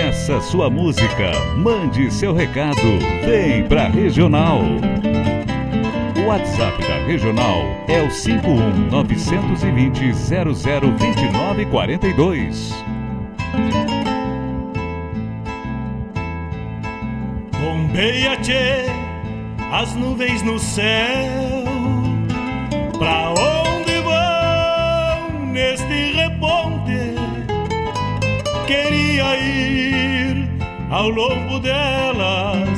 Peça sua música, mande seu recado, vem pra Regional. O WhatsApp da Regional é o 51 920 0029 42. Bombeia, tchê, as nuvens no céu. Pra ao longo delas,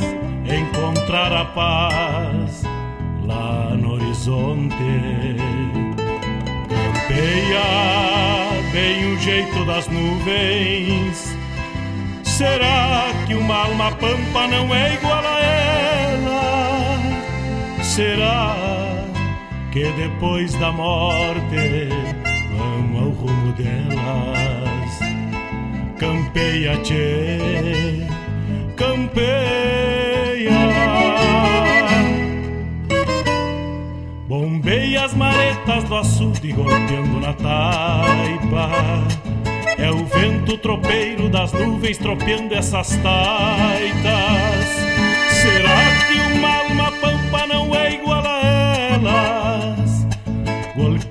encontrar a paz lá no horizonte. Campeia bem o jeito das nuvens. Será que uma alma pampa não é igual a ela? Será que depois da morte vão ao rumo delas? Campeia, tchê, campeia. Bombeia as maretas do açude golpeando na taipa. É o vento tropeiro das nuvens tropeando essas taitas. Será que uma alma pampa não é igual a elas?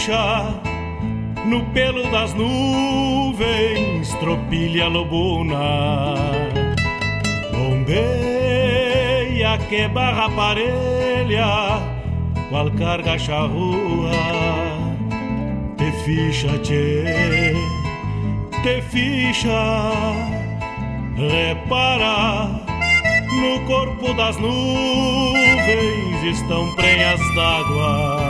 de ficha no pelo das nuvens, tropilha lobuna. Bombeia que barra parelha, qual carga charrua. Te ficha, tchê, te ficha, repara. No corpo das nuvens estão prenhas d'água.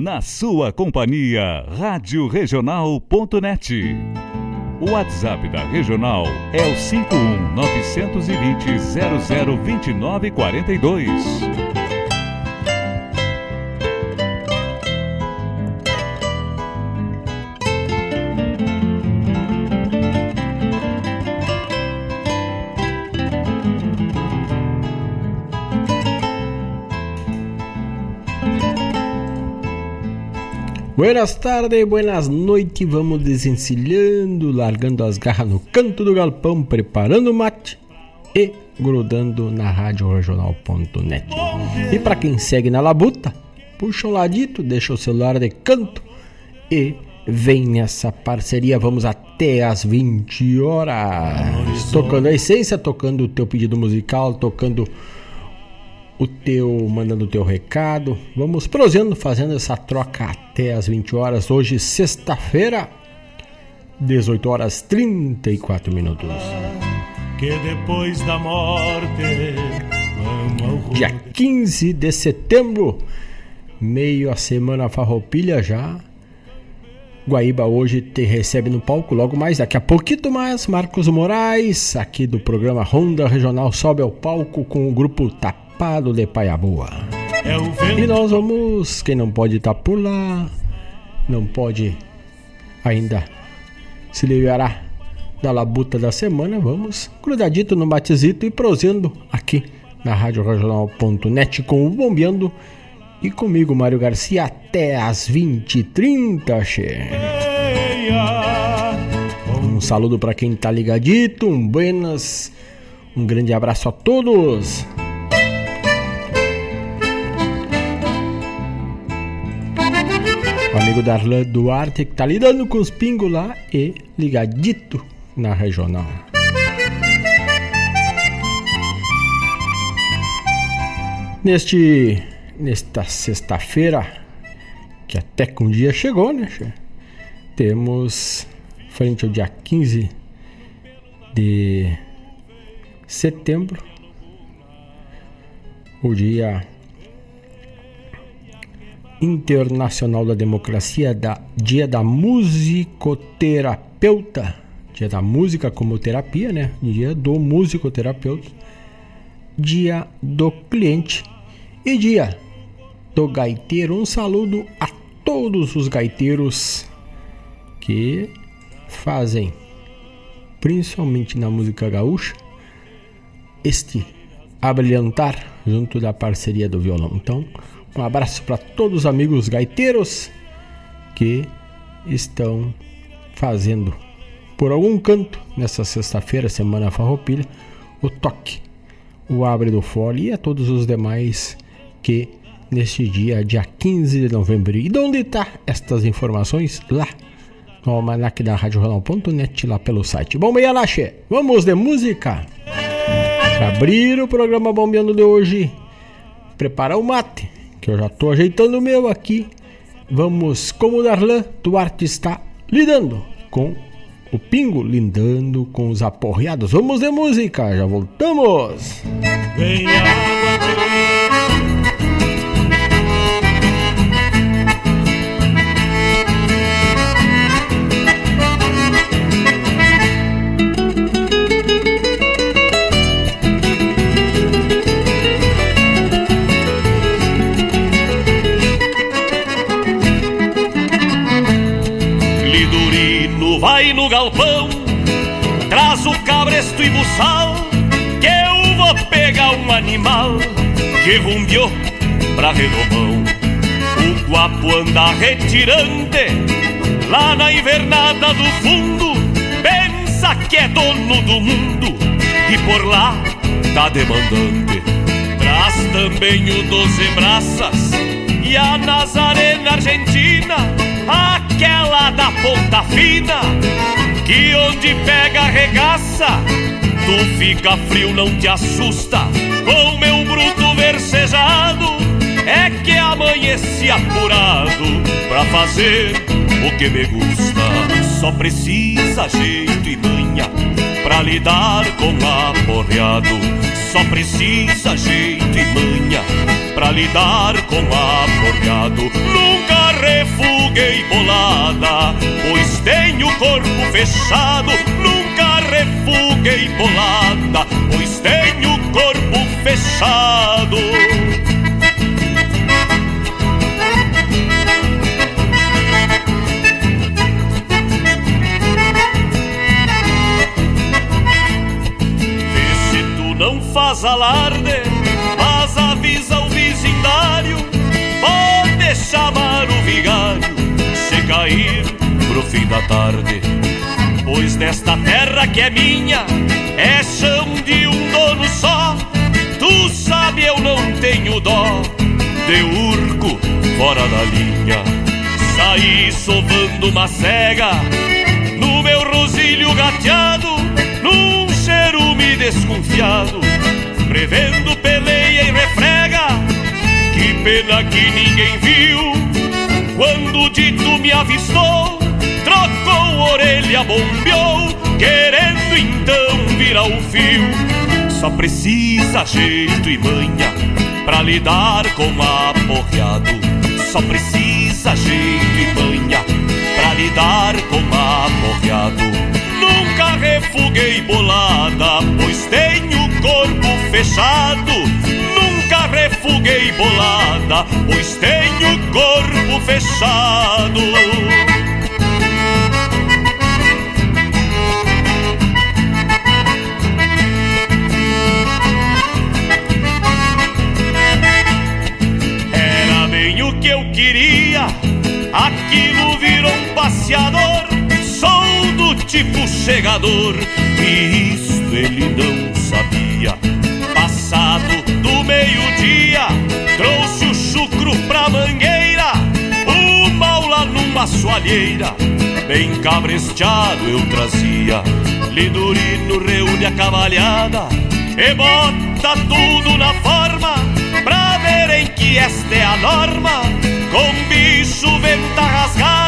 Na sua companhia, Rádio Regional.net. O WhatsApp da Regional é o 51 920 0029 Buenas tardes, buenas noites, vamos desencilhando, largando as garras no canto do galpão, preparando o mate e grudando na rádio regional.net. E para quem segue na labuta, puxa um ladito, deixa o celular de canto e vem nessa parceria, vamos até as 20 horas. Tocando a essência, tocando o teu pedido musical, tocando o teu, mandando o teu recado. Vamos prosseando, fazendo essa troca até as 20 horas. Hoje, sexta-feira, 18 horas 34 minutos. Que depois da morte Dia 15 de setembro, meio a semana farroupilha já. Guaíba hoje te recebe no palco logo mais, daqui a pouquinho mais, Marcos Moraes, aqui do programa Ronda Regional, sobe ao palco com o grupo Tapado de Paiaboa. É e nós vamos, quem não pode estar tá por lá, não pode ainda se liberar da labuta da semana, vamos grudadito no batizito e prosendo aqui na Rádio Regional.net com o Bombeando e comigo, Mário Garcia, até às 20h30, che. Um saludo para quem tá ligadito, um buenas, um grande abraço a todos. O amigo Darlan Duarte que tá lidando com os pingos lá e ligadito na regional. Neste nesta sexta-feira, que até que um dia chegou, né? Temos, frente ao dia 15 de setembro, o Dia Internacional da Democracia, da, Dia da Musicoterapeuta, Dia da Música como Terapia, né? Dia do Musicoterapeuta, Dia do Cliente e Dia do gaiteiro. Um saludo a todos os gaiteiros que fazem, principalmente na música gaúcha, este abrilhantar junto da parceria do violão. Então, um abraço para todos os amigos gaiteiros que estão fazendo por algum canto nessa sexta-feira, semana farroupilha, o toque, o abre do fole e a todos os demais que neste dia, dia 15 de novembro. E de onde está estas informações? Lá no almanac da RadioJornal.net, lá pelo site. Bom, meia laxe, vamos de música. Para abrir o programa Bombeando de hoje, preparar o mate, que eu já estou ajeitando o meu aqui. Vamos, como o Darlan Duarte está lidando com o pingo, lindando com os aporreados. Vamos de música, já voltamos. Vem água, vai no galpão, traz o cabresto e buçal, que eu vou pegar um animal que rumbiou pra redomão. O guapo anda retirante, lá na invernada do fundo, pensa que é dono do mundo, e por lá tá demandante. Traz também o Doze Braças e a Nazarena Argentina, aquela da ponta fina, que onde pega regaça, tu fica frio, não te assusta, com meu bruto versejado, é que amanheci apurado pra fazer o que me gusta. Só precisa jeito e manha pra lidar com aporreado. Só precisa jeito e manha pra lidar com aporreado. Nunca refuguei bolada, pois tenho corpo fechado. Nunca refuguei bolada, pois tenho corpo fechado. Faz alarde, mas avisa o vizindário, pode chamar o vigário, se cair pro fim da tarde. Pois nesta terra que é minha, é chão de um dono só, tu sabe eu não tenho dó de urco fora da linha. Saí sovando uma cega no meu rosilho gateado, cherume desconfiado prevendo peleia e refrega. Que pena que ninguém viu quando o dito me avistou. Trocou orelha, bombeou, querendo então virar o fio. Só precisa jeito e manha pra lidar com aporreado. Só precisa jeito e manha pra lidar refuguei bolada, pois tenho corpo fechado. Nunca refuguei bolada, pois tenho corpo fechado. Era bem o que eu queria, aquilo virou um passeador tipo chegador, e isso ele não sabia. Passado do meio-dia, trouxe o chucro pra mangueira, uma lá numa soalheira, bem cabresteado eu trazia. Lidurino reúne a cavalhada e bota tudo na forma, pra verem que esta é a norma, com bicho venta rasgada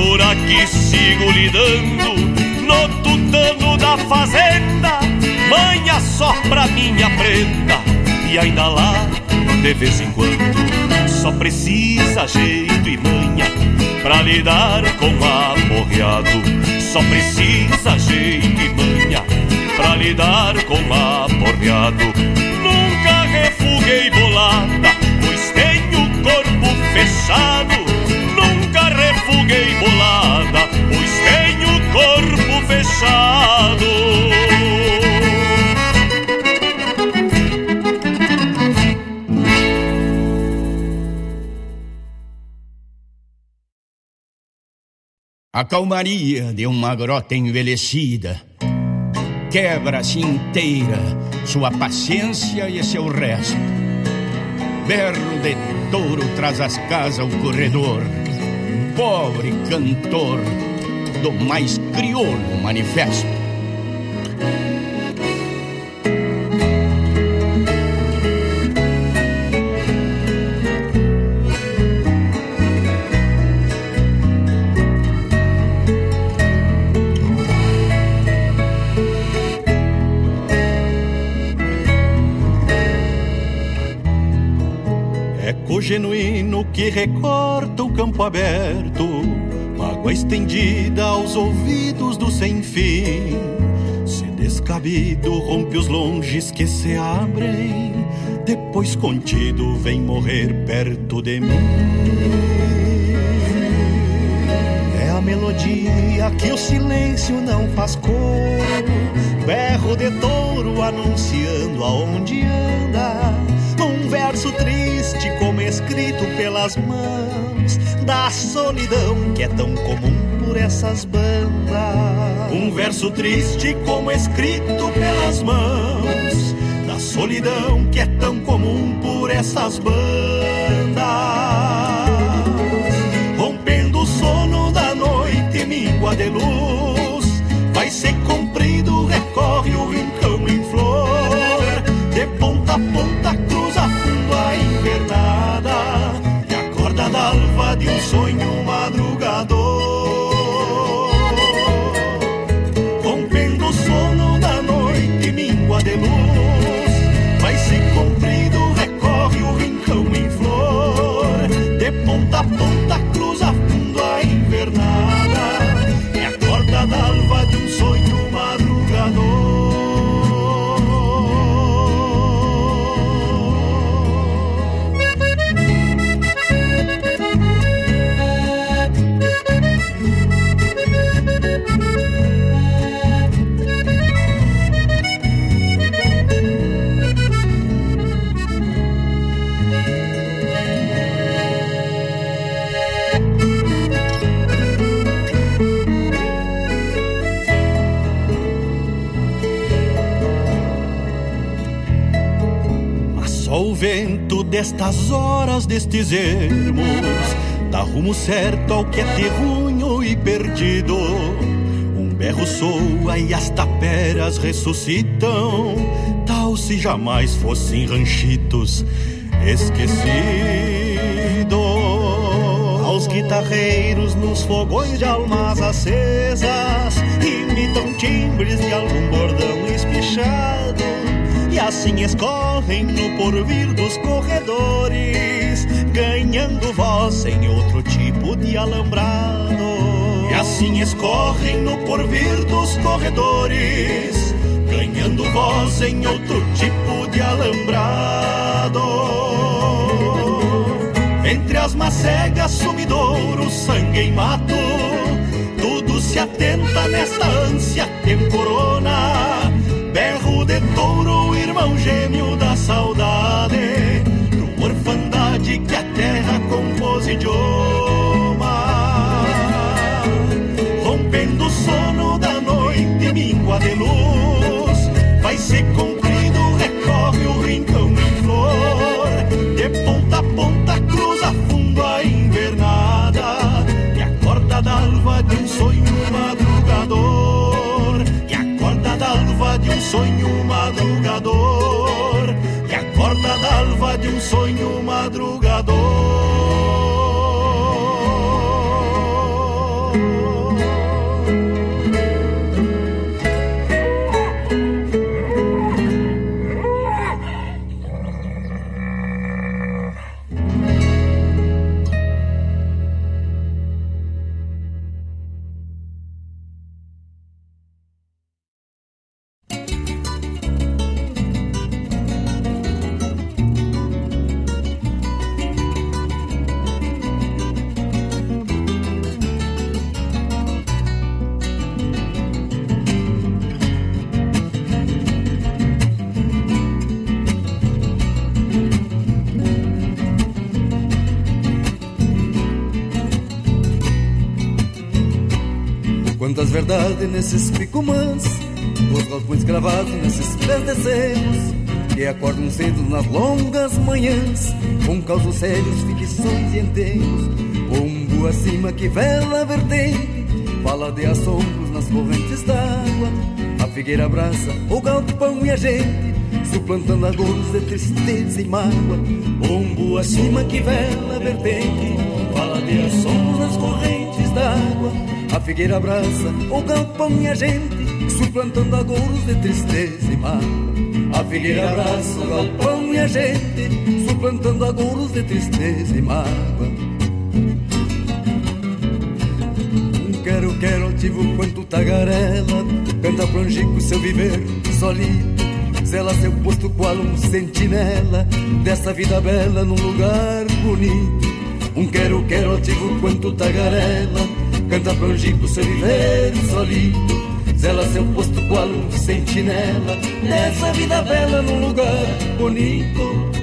por aqui sigo lidando no tutano da fazenda, manha só pra minha prenda. E ainda lá, de vez em quando, só precisa jeito e manha pra lidar com aporreado. Só precisa jeito e manha pra lidar com aporreado. Nunca refuguei bolada, pois tenho corpo fechado refuguei bolada, pois tenho corpo fechado. A calmaria de uma grota envelhecida quebra-se inteira sua paciência e seu resto. Berro de touro traz as casas ao corredor pobre cantor do mais crioulo manifesto. Genuíno que recorta o campo aberto, mágoa estendida aos ouvidos do sem fim. Se descabido rompe os longes que se abrem, depois contido vem morrer perto de mim. É a melodia que o silêncio não faz cor, berro de touro anunciando aonde anda verso triste como escrito pelas mãos da solidão que é tão comum por essas bandas. Um verso triste como escrito pelas mãos da solidão que é tão comum por essas bandas. Rompendo o sono da noite, míngua de luz, vai ser comprido, recorre o rincão em flor, de ponta a ponta de um sonho madrugador. Vento destas horas, destes ermos, dá rumo certo ao que é terrunho e perdido. Um berro soa e as taperas ressuscitam, tal se jamais fossem ranchitos esquecidos. Aos guitarreiros nos fogões de almas acesas, imitam timbres de algum bordão espichado assim escorrem no porvir dos corredores, ganhando voz em outro tipo de alambrado. E as assim escorrem no porvir dos corredores, ganhando voz em outro tipo de alambrado. Entre as macegas, sumidouro, sangue e mato, tudo se atenta nesta ânsia temporona. De touro, irmão gêmeo da saudade, pro orfandade que a terra compôs idioma. Rompendo o sono da noite, míngua de luz, sonho madrugador, e a corda d'alva de um sonho madrugador. Nesses picumãs Os galpões cravados nesses pés de selos Que acordam cedo nas longas manhãs Com causos sérios, ficções e enterros Pombo acima que vela vertente Fala de assombros nas correntes d'água A figueira abraça o galpão e a gente Suplantando agouros de tristeza e mágoa Pombo acima que vela vertente Fala de assombros nas correntes d'água a figueira abraça o galpão e a gente, suplantando agouros de tristeza e mágoa. A figueira abraça o galpão e a gente, suplantando agouros de tristeza e mágoa. Quero, quero altivo quanto tagarela, canta prangico seu viver solito. Zela seu posto qual um sentinela dessa vida bela num lugar bonito. Um quero, quero altivo quanto tagarela Canta prangico seu viver solito Zela seu posto qual um sentinela Nessa vida bela num lugar bonito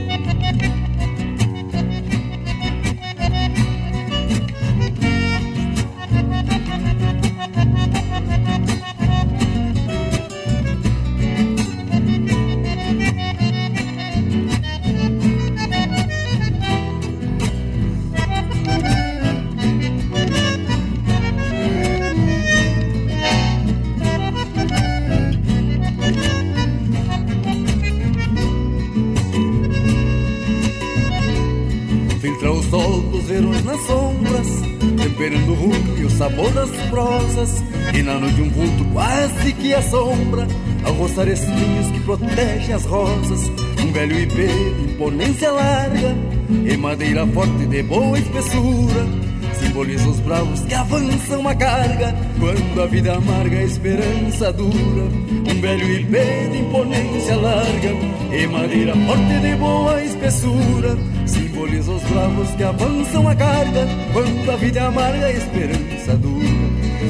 a sombra Ao roçar espinhos que protegem as rosas. Um velho ipê de imponência larga E madeira forte de boa espessura. Simboliza os bravos que avançam a carga Quando a vida amarga a esperança dura. Um velho ipê de imponência larga E madeira forte de boa espessura. Simboliza os bravos que avançam a carga Quando a vida amarga a esperança dura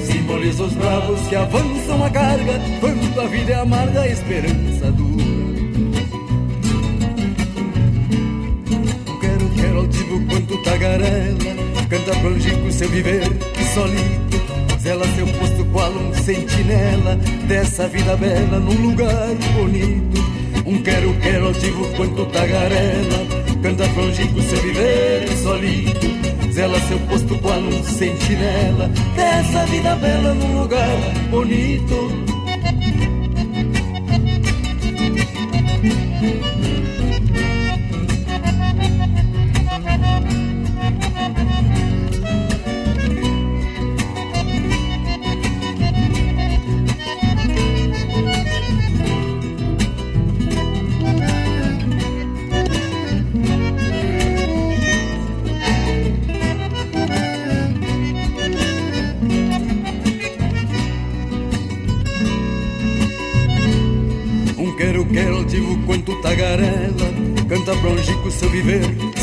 Simboliza os bravos que avançam a carga Quando a vida é amarga, a esperança dura. Quero, quero altivo quanto tagarela Canta prangico seu viver solito Zela seu posto qual um sentinela Dessa vida bela num lugar bonito. Um quero, quero altivo quanto tagarela Canta prangico seu viver solito Zela seu posto qual um sentinela. Dessa vida bela num lugar bonito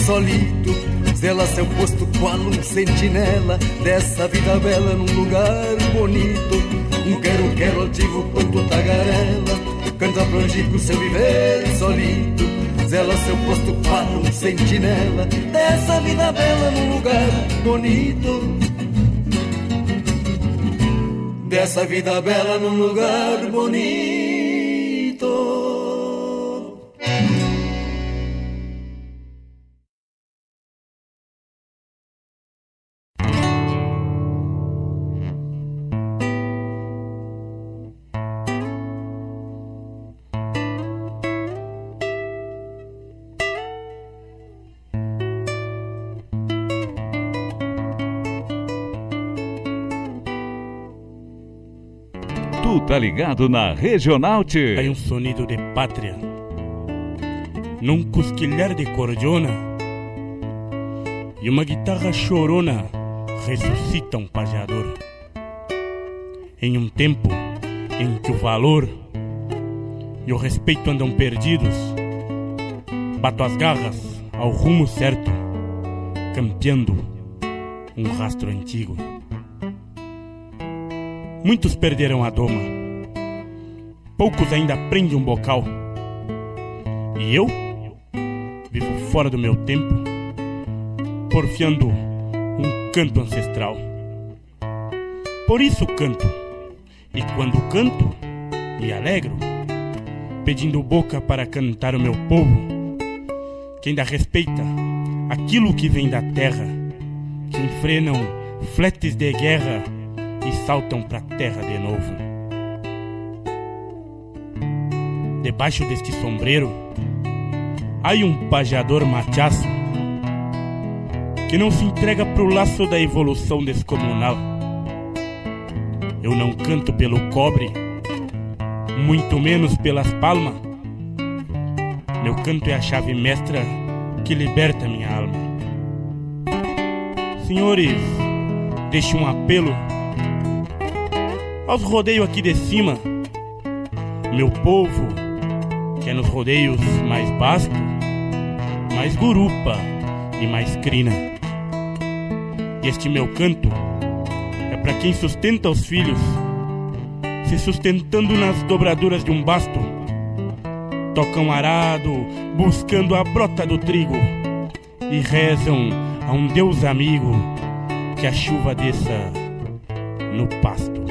solito Zela seu posto qual um sentinela Dessa vida bela num lugar bonito. Um quero, quero altivo quanto tagarela Canta bronjico seu viver solito. Zela seu posto qual um sentinela Dessa vida bela num lugar bonito. Dessa vida bela num lugar bonito tá ligado na Regional T. Hay um sonido de pátria, num cosquilhar de cordiona e uma guitarra chorona ressuscita um pajador. Em um tempo em que o valor e o respeito andam perdidos, bato as garras ao rumo certo, campeando um rastro antigo. Muitos perderam a doma. Poucos ainda aprendem um bocal. E eu vivo fora do meu tempo, porfiando um canto ancestral. Por isso canto, e quando canto, me alegro, pedindo boca para cantar o meu povo, que ainda respeita aquilo que vem da terra, que enfrenam fletes de guerra e saltam pra terra de novo. Debaixo deste sombreiro, há um pajador machaço que não se entrega pro laço da evolução descomunal. Eu não canto pelo cobre, muito menos pelas palmas. Meu canto é a chave mestra que liberta minha alma. Senhores, deixe um apelo aos rodeios aqui de cima. Meu povo, que é nos rodeios mais basto, mais gurupa e mais crina. E este meu canto é para quem sustenta os filhos, se sustentando nas dobraduras de um basto. Tocam arado, buscando a brota do trigo, e rezam a um Deus amigo que a chuva desça no pasto.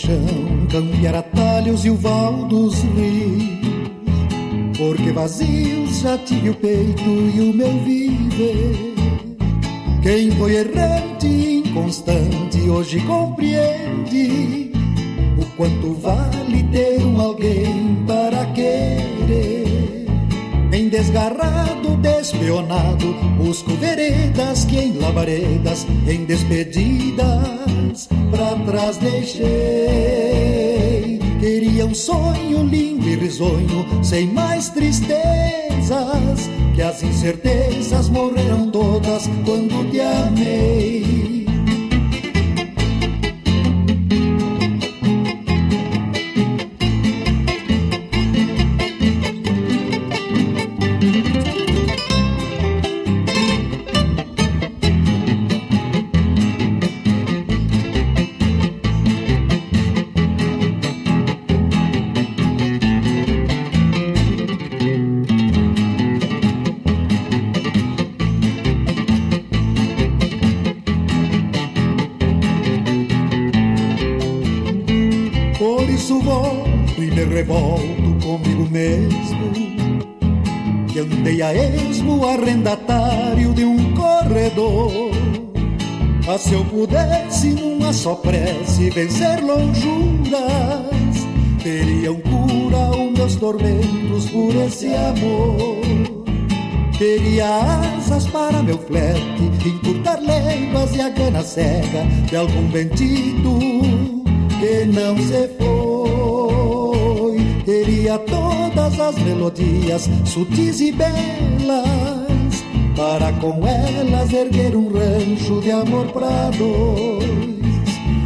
Paixão, campear atalhos e o val dos rios. Porque vazios já tive o peito e o meu viver. Quem foi errante e inconstante hoje compreende o quanto vale ter um alguém para querer. Em desgarrado, despeonado, busco veredas que em labaredas, em despedidas, trás deixei. Queria um sonho lindo e risonho, sem mais tristezas, que as incertezas morreram todas quando te amei. De algum bendito que não se foi. Teria todas as melodias sutis e belas, para com elas erguer um rancho de amor pra dois.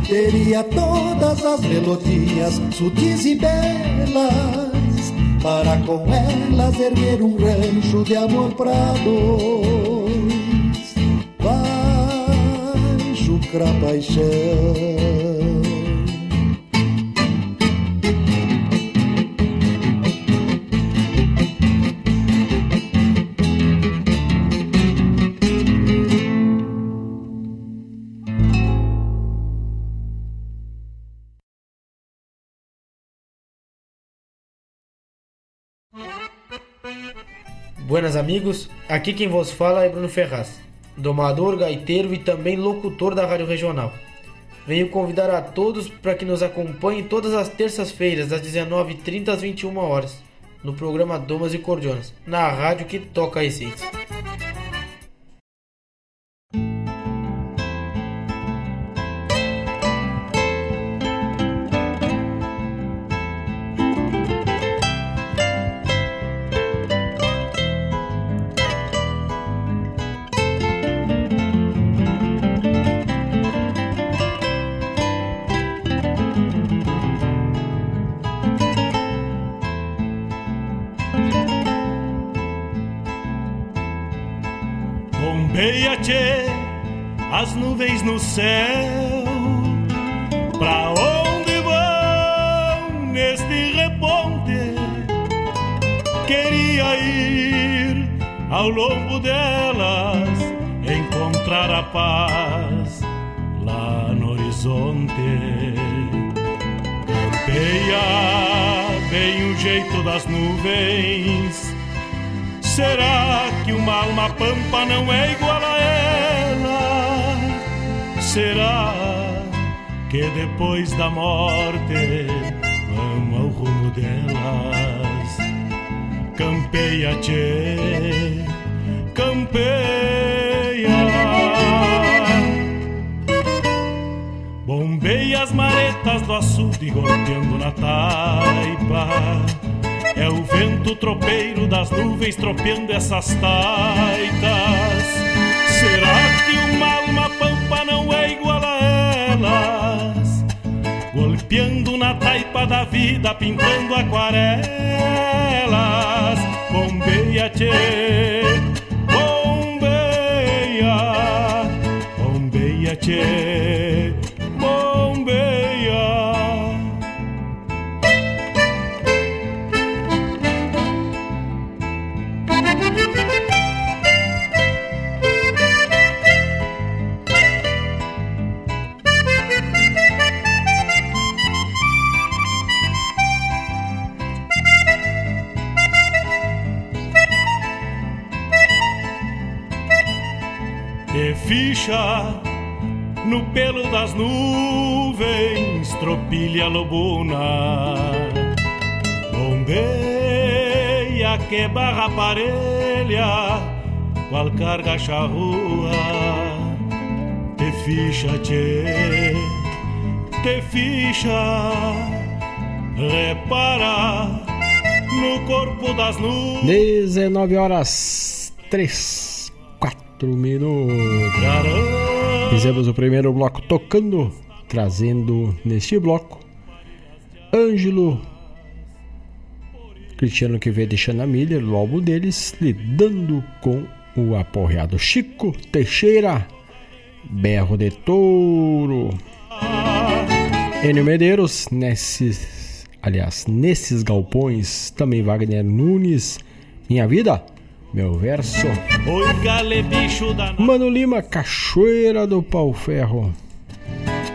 Teria todas as melodias sutis e belas para com elas erguer um rancho de amor pra dois. Chucra paixão. Buenas amigos, aqui quem vos fala é Bruno Ferraz, domador, gaiteiro e também locutor da Rádio Regional. Venho convidar a todos para que nos acompanhem todas as terças-feiras, das 19h30 às 21 horas, no programa Domas e Cordionas, na rádio que toca a essência. Será que uma alma pampa não é igual a ela? será que depois da morte vamos ao rumo delas? Campeia, tchê, campeia. Bombeia as maretas do açude golpeando na taipa. Vento tropeiro das nuvens tropeando essas taitas. Será que uma alma pampa não é igual a elas? Golpeando na taipa da vida, pintando aquarelas. Bombeia, tchê, lobuna, bombeia que barra parelha, qual carga charrua, te ficha, te, te ficha, repara no corpo das nuvens. 19 horas 3 quatro minutos. Fizemos o primeiro bloco tocando, trazendo neste bloco Ângelo Cristiano que veio deixando a Miller no álbum deles, lidando com o aporreado Chico Teixeira, Berro de Touro. Enio Medeiros, nesses, aliás, nesses galpões, também Wagner Nunes, Minha Vida, meu verso. Mano Lima, Cachoeira do Pau Ferro.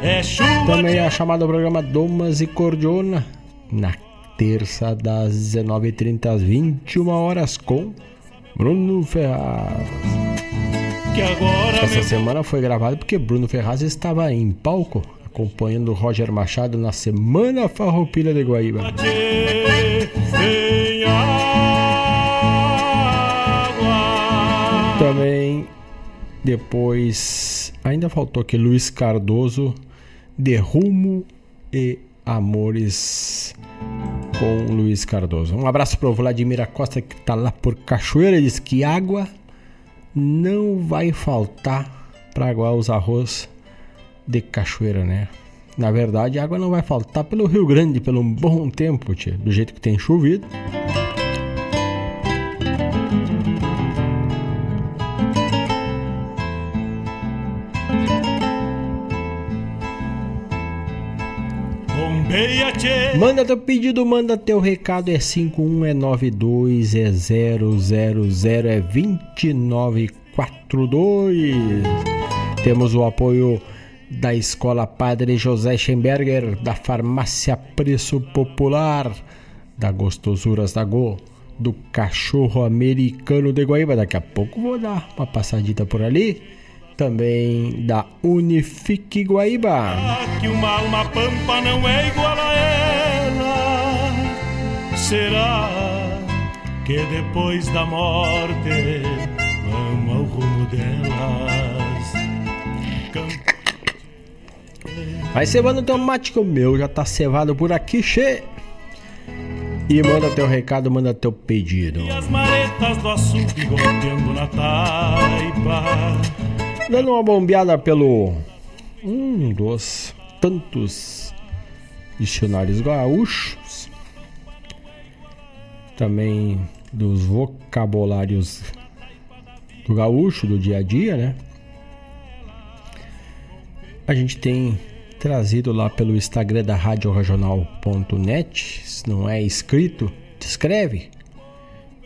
É Também é chamado programa Domas e Cordiona. Na terça das 19h30 às 21 horas com Bruno Ferraz. Essa semana foi gravado porque Bruno Ferraz estava em palco acompanhando Roger Machado na Semana Farroupilha de Guaíba. Depois, ainda faltou aqui Luiz Cardoso, de Rumo e Amores com Luiz Cardoso. Um abraço para o Vladimir Costa que está lá por Cachoeira. Diz que água não vai faltar para aguar os arroz de Cachoeira, né? Na verdade, água não vai faltar pelo Rio Grande pelo um bom tempo, tia, do jeito que tem chovido. Manda teu pedido, manda teu recado. É 51, é 92, é 000, é 2942. Temos o apoio da Escola Padre José Schemberger, da Farmácia Preço Popular, da Gostosuras da Go, do Cachorro Americano de Guaíba. Daqui a pouco vou dar uma passadita por ali também da Unifique Guaíba. Que uma alma pampa não é igual a ela. Será que depois da morte vamos ao rumo delas? Vai cevando teu mate que o meu já tá cevado por aqui, che. E manda teu recado, manda teu pedido. E as maretas do açude golpeando na taipa Dando uma bombeada pelo um dos tantos dicionários gaúchos, também dos vocabulários do gaúcho do dia a dia, né? A gente tem trazido lá pelo Instagram da Rádio Regional.net. Se não é inscrito, te inscreve,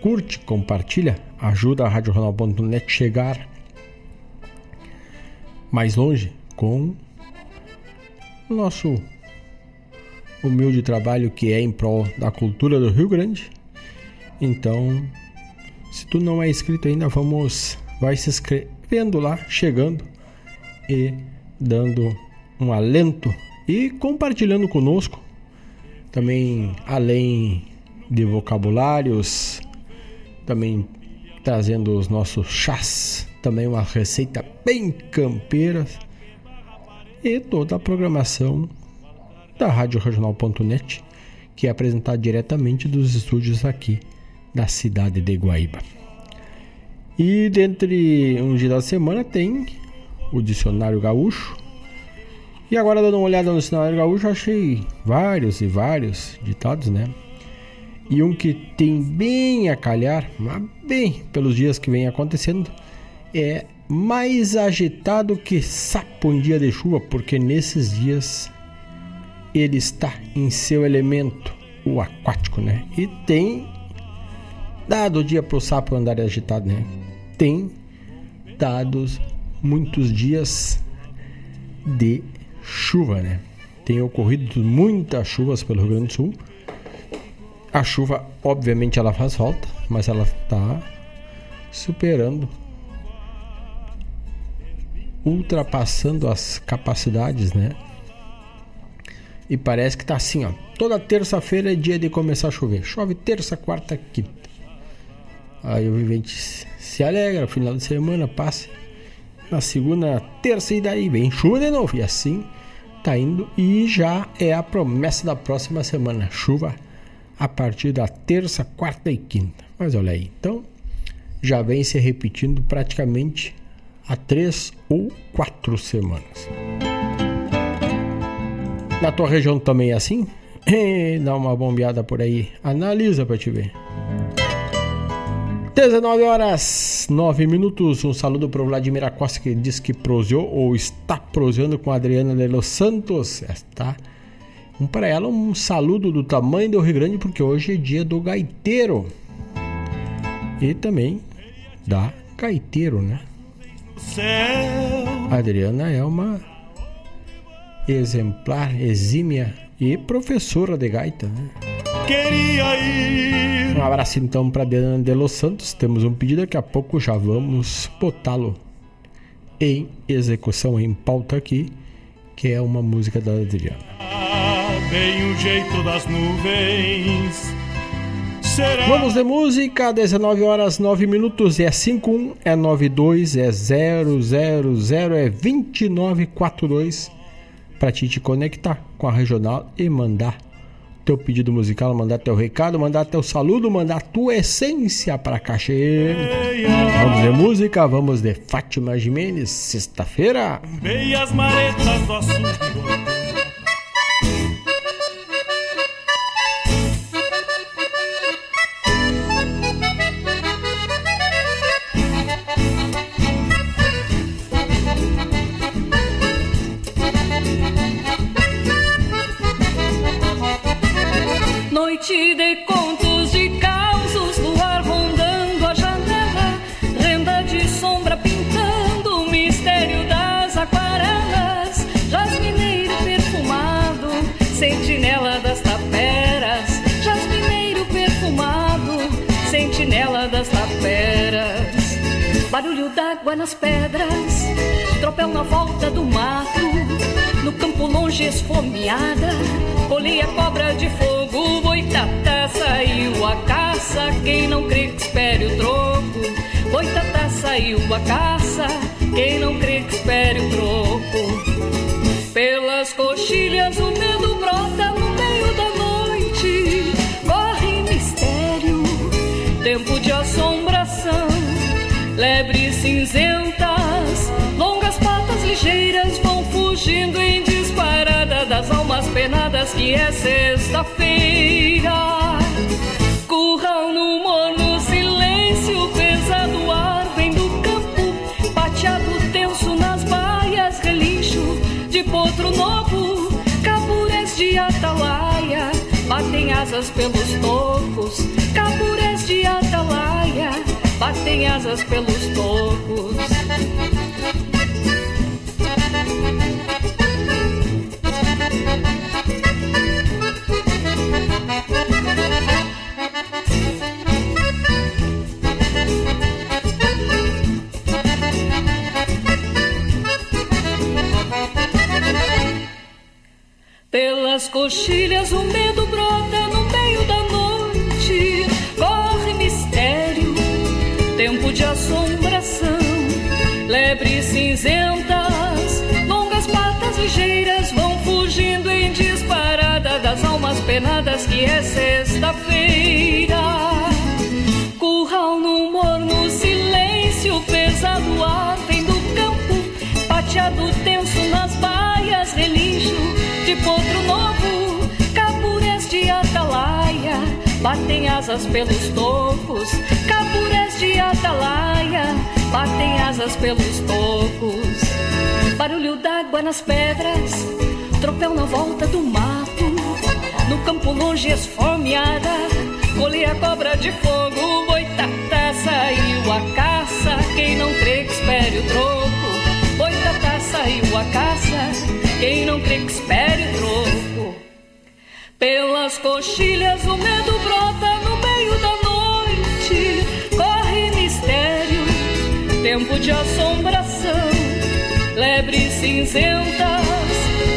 curte, compartilha, ajuda a Rádio Regional.net chegar mais longe com o nosso humilde trabalho que é em prol da cultura do Rio Grande. Então, se tu não é inscrito ainda, vamos vai se inscrevendo lá, chegando e dando um alento e compartilhando conosco também além de vocabulários, também trazendo os nossos chás também uma receita bem campeira e toda a programação da Rádio Regional.net, que é apresentada diretamente dos estúdios aqui da cidade de Guaíba. E dentre um dia da semana tem o Dicionário Gaúcho. E agora dando uma olhada no Dicionário Gaúcho, achei vários e vários ditados, né? E um que tem bem a calhar, mas bem pelos dias que vem acontecendo, é mais agitado que sapo em dia de chuva, porque nesses dias ele está em seu elemento, o aquático, né? E tem dado dia para o sapo andar agitado, né? Tem dados muitos dias de chuva, né? Tem ocorrido muitas chuvas pelo Rio Grande do Sul. A chuva, obviamente, ela faz falta, mas ela está superando ultrapassando as capacidades, né? E parece que tá assim, ó. Toda terça-feira é dia de começar a chover. Chove terça, quarta, quinta. Aí o vivente se alegra, final de semana passa. Na segunda, terça e daí vem chuva de novo. E assim tá indo. E já é a promessa da próxima semana. Chuva a partir da terça, quarta e quinta. Mas olha aí, então já vem se repetindo praticamente há três ou quatro semanas. Na tua região também é assim? Dá uma bombeada por aí, analisa para te ver. 19 horas 9 minutos. Um saludo para o Vladimir Acosta que diz que proseou ou está proseando com a Adriana de Los Santos. Está um para ela um saludo do tamanho do Rio Grande porque hoje é dia do gaiteiro. E também da gaiteiro, né? A Adriana é uma exemplar, exímia e professora de gaita. Né? Queria ir. Um abraço então para Adriana de Los Santos. Temos um pedido, daqui a pouco já vamos botá-lo em execução, em pauta aqui, que é uma música da Adriana. Bem o jeito das nuvens será? Vamos de música, 19 horas 9 minutos, é 51, é 92, é 000, é 2942 para ti te conectar com a regional e mandar teu pedido musical, mandar teu recado, mandar teu saludo, mandar tua essência para cachê. Vamos de música, vamos de Fátima Jimenez, sexta-feira. Veias maretas do açude pedras, tropel na volta do mato, no campo longe esfomeada, colhei a cobra de fogo, boitatá saiu a caça, quem não crê que espere o troco. Boitatá saiu a caça, quem não crê que espere o troco. Pelas coxilhas o medo brota no meio da noite, corre mistério, tempo de assombração, lebres cinzentas, longas vão fugindo em disparada das almas penadas que é sexta-feira. Curral no morno silêncio, pesado ar vem do campo, pateado tenso nas baias, relincho de potro novo, caburés de atalaia, batem asas pelos tocos, caburés de atalaia, batem asas pelos tocos. Pelas coxilhas o medo brota no meio da noite, corre mistério, tempo de assombração, lebres cinzentas, longas patas ligeiras vão fugindo em disparada das almas penadas que é sexta-feira. De potro novo, caburés de atalaia, batem asas pelos tocos, caburés de atalaia, batem asas pelos tocos. Barulho d'água nas pedras, tropel na volta do mato, no campo longe esfomeada, colhi a cobra de fogo, boitatá saiu a caça, quem não crê que espere o troco, boitatá saiu a caça, quem não crê que espere troco. Pelas coxilhas o medo brota no meio da noite, corre mistério, tempo de assombração, lebres cinzentas,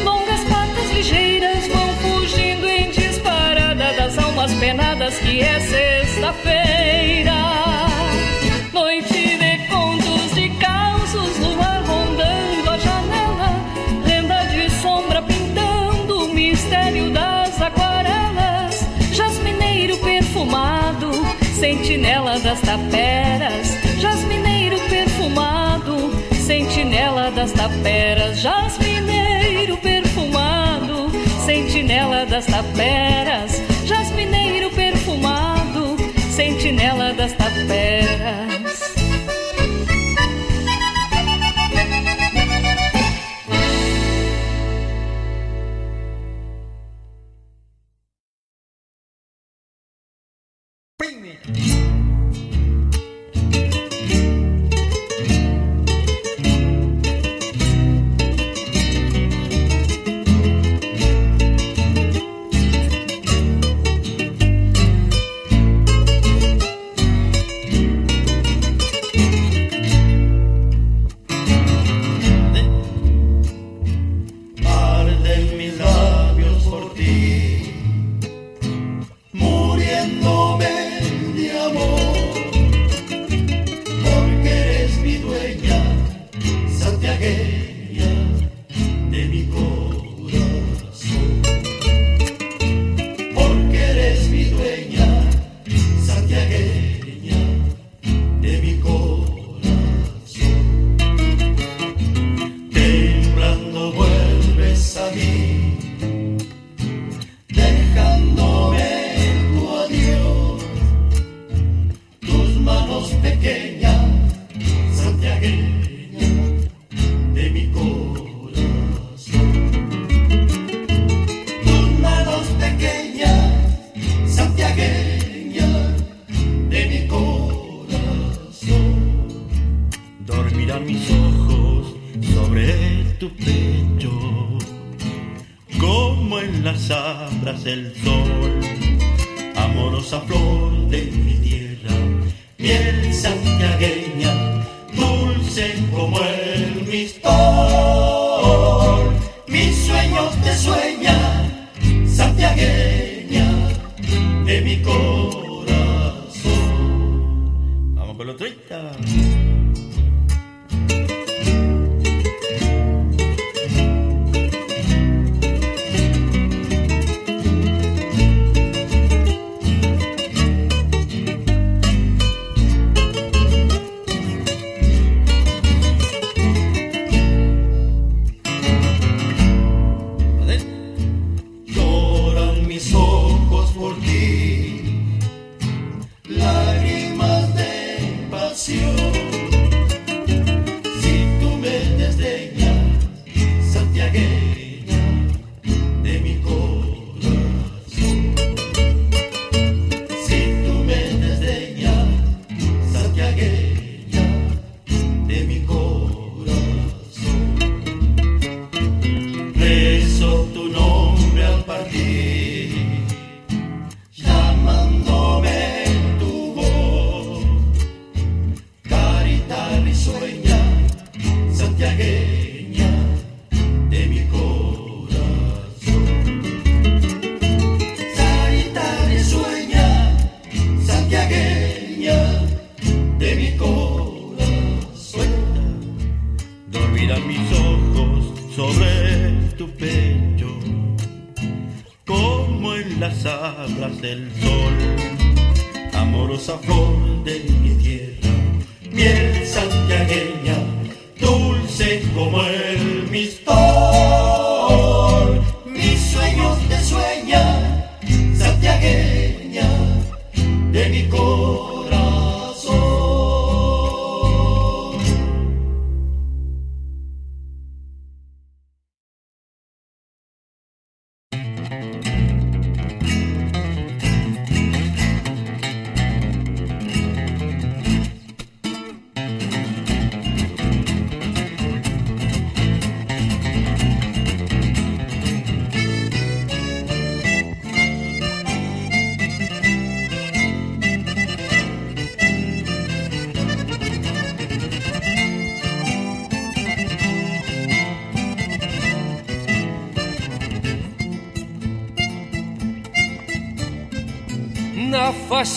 longas patas ligeiras vão fugindo em disparada das almas penadas que é sexta-feira. Taperas, jasmineiro perfumado, sentinela das taperas, jasmineiro perfumado, sentinela das taperas, jasmineiro perfumado, sentinela das taperas.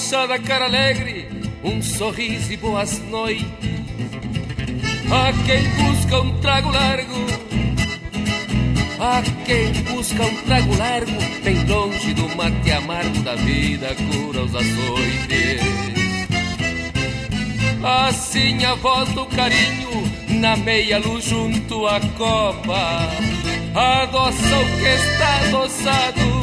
Da cara alegre, um sorriso e boas noites. A quem busca um trago largo, a quem busca um trago largo, bem longe do mate amargo da vida, cura os açoites. Assim a volta o carinho, na meia luz junto à copa, adoça o que está adoçado.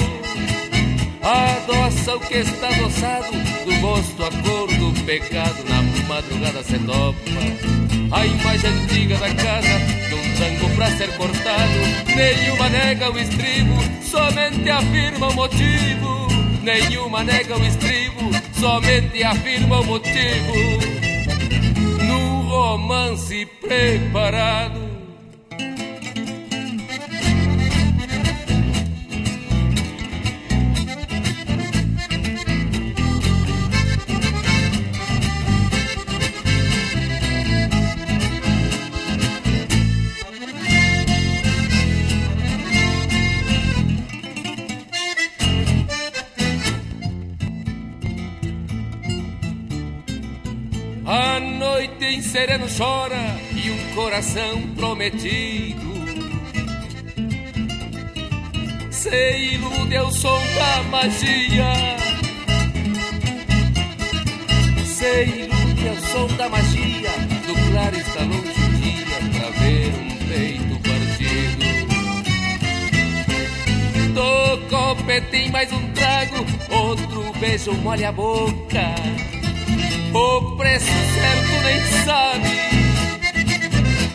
Adoça o que está adoçado do gosto a cor do pecado na madrugada se topa. A imagem antiga da casa de um tango pra ser cortado. Nenhuma nega o estribo, somente afirma o motivo. Nenhuma nega o estribo, somente afirma o motivo. No romance preparado sereno chora e um coração prometido se ilude ao som da magia. Se ilude ao som da magia do claro está longe o dia pra ver um peito partido. Do copetim mais um trago, outro beijo molha a boca. O preço certo nem sabe.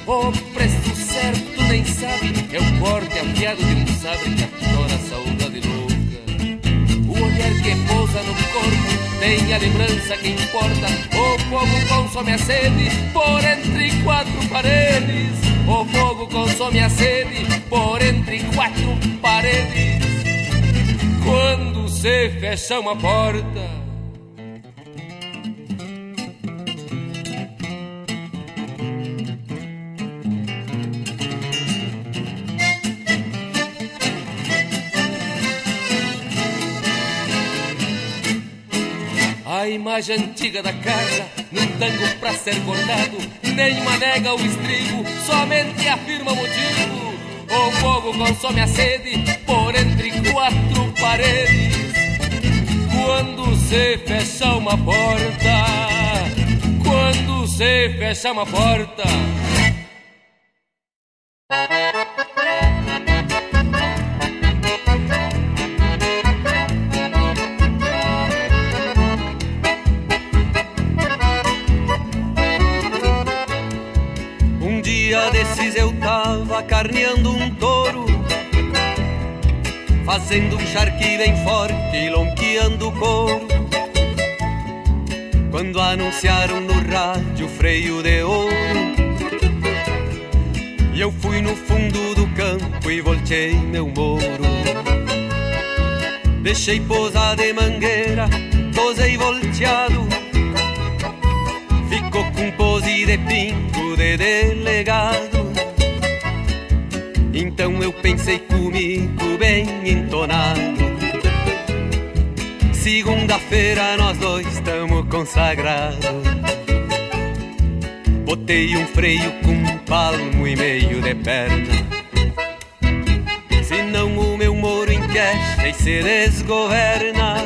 O preço certo nem sabe. É o corte afiado de um sabre que adora a saudade louca. O olhar que pousa no corpo tem a lembrança que importa. O fogo consome a sede por entre quatro paredes. O fogo consome a sede por entre quatro paredes. Quando se fecha uma porta A imagem antiga da casa, num tango pra ser bordado, nenhuma nega o estribo, somente afirma o motivo. O fogo consome a sede por entre quatro paredes. Quando se fecha uma porta, quando se fecha uma porta. Carneando um touro, fazendo um charque bem forte lonqueando o couro. Quando anunciaram no rádio freio de ouro, e eu fui no fundo do campo e voltei meu moro. Deixei posar de mangueira, posei volteado, ficou com pose de pingo de delegado. Então eu pensei comigo bem entonado. Segunda-feira nós dois estamos consagrados. Botei um freio com um palmo e meio de perna. Senão o meu moro enquecha e se desgoverna.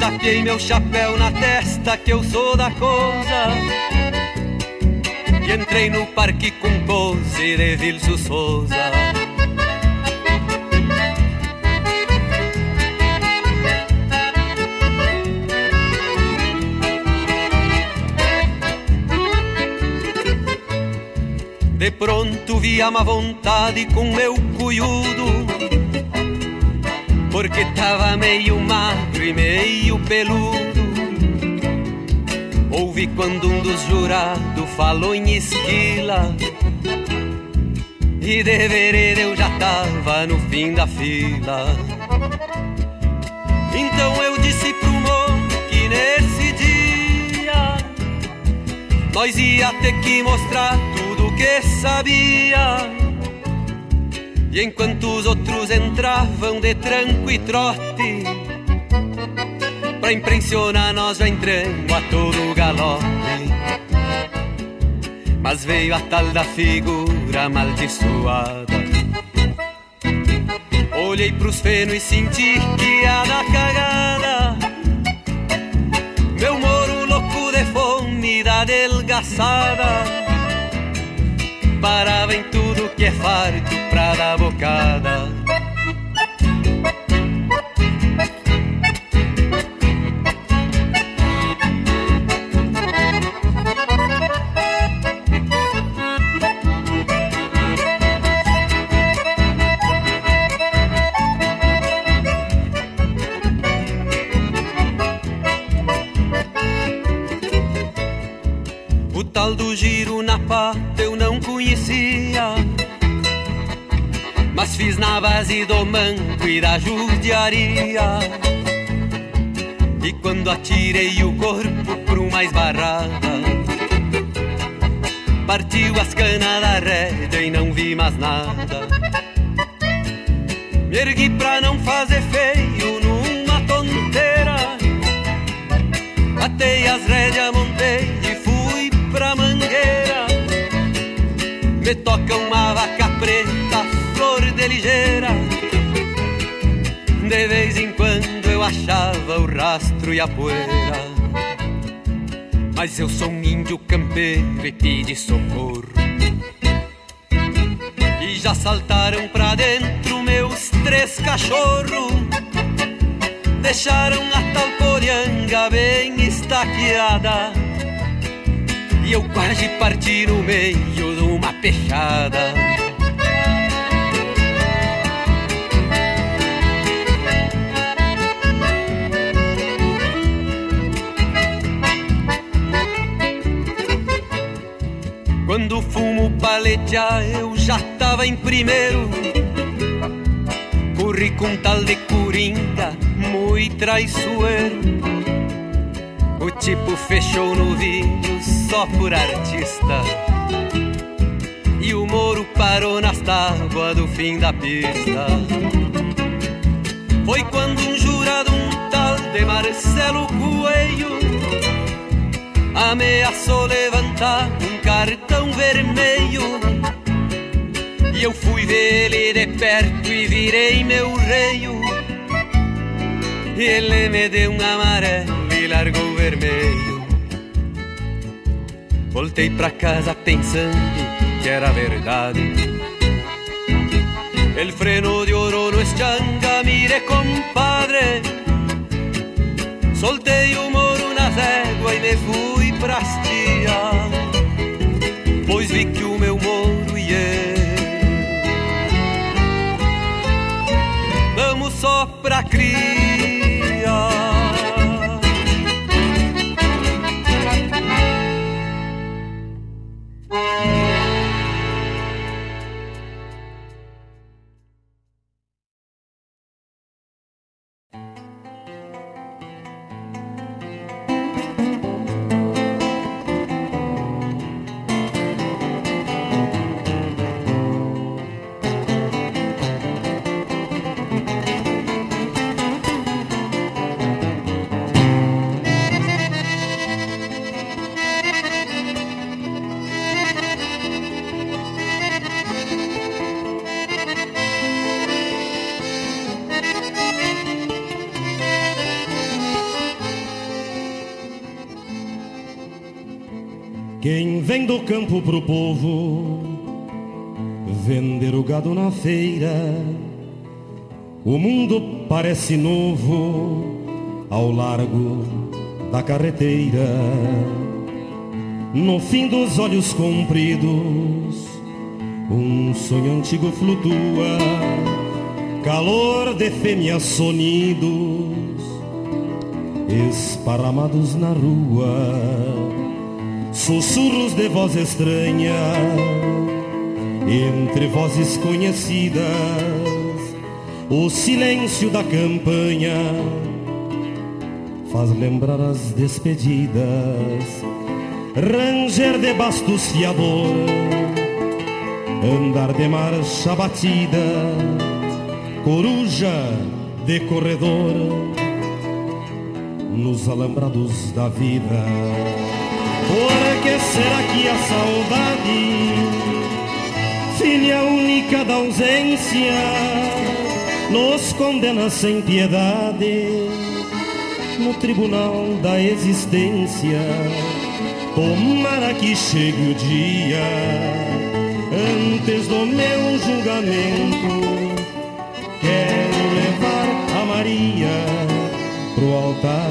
Taquei meu chapéu na testa que eu sou da coisa e entrei no parque com pose de Vilso Souza. De pronto vi a má vontade com meu cuyudo Porque tava meio magro e meio peludo Ouvi quando um dos jurados falou em esquila. E de eu já tava no fim da fila. Então eu disse pro morro que nesse dia Nós ia ter que mostrar tudo que sabia. E enquanto os outros entravam de tranco e trote Pra impressionar nós já entramos a todo galope Mas veio a tal da figura amaldiçoada Olhei pros fenos e senti que ia dar cagada. Meu moro louco de fome da delgaçada. Parava em tudo que é farto pra dar bocada na base do manco e da judiaria. E quando atirei o corpo pro mais barrada, partiu as canas da rédea e não vi mais nada. Me ergui pra não fazer feio numa tonteira. Atei as rédeas, montei e fui pra mangueira. Me toca uma vaca preta de ligeira. De vez em quando eu achava o rastro e a poeira. Mas eu sou um índio campeiro e pedi socorro. E já saltaram pra dentro meus três cachorros. Deixaram a tal corianga bem estaqueada. E eu quase parti no meio de uma peixada. Quando fumo paletear eu já tava em primeiro. Corri com tal de coringa, muito traiçoeiro. O tipo fechou no vinho só por artista. E o moro parou nas tábuas do fim da pista. Foi quando um jurado, um tal de Marcelo Coelho ameaçou levantar um cartão vermelho. E eu fui ver ele de perto e virei meu reio. E ele me deu um amarelo e largou vermelho. Voltei pra casa pensando que era verdade. El freno de oro no es changa, mire compadre. Soltei o moro na régua e me fui pras tia. Pois vi que o meu moro e eu Vamos só pra cria campo pro povo vender o gado na feira, o mundo parece novo ao largo da carreteira. No fim dos olhos compridos, um sonho antigo flutua, calor de fêmeas sonidos, esparramados na rua sussurros de voz estranha entre vozes conhecidas, o silêncio da campanha faz lembrar as despedidas, ranger de bastos fiador, andar de marcha batida, coruja de corredor nos alambrados da vida. Por que será que a saudade, filha única da ausência, nos condena sem piedade no tribunal da existência? Tomara que chegue o dia antes do meu julgamento. Quero levar a Maria pro altar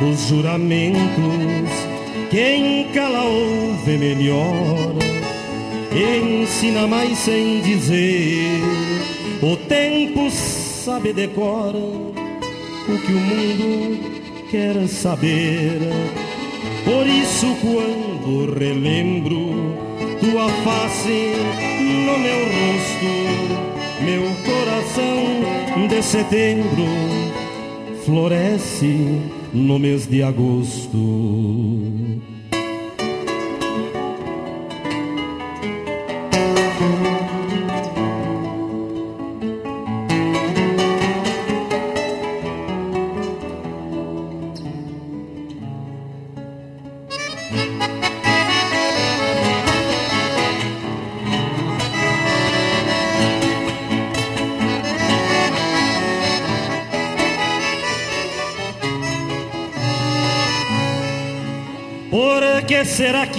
dos juramentos quem cala ouve melhor, ensina mais sem dizer. O tempo sabe decora o que o mundo quer saber. Por isso, quando relembro tua face no meu rosto, meu coração de setembro floresce no mês de agosto.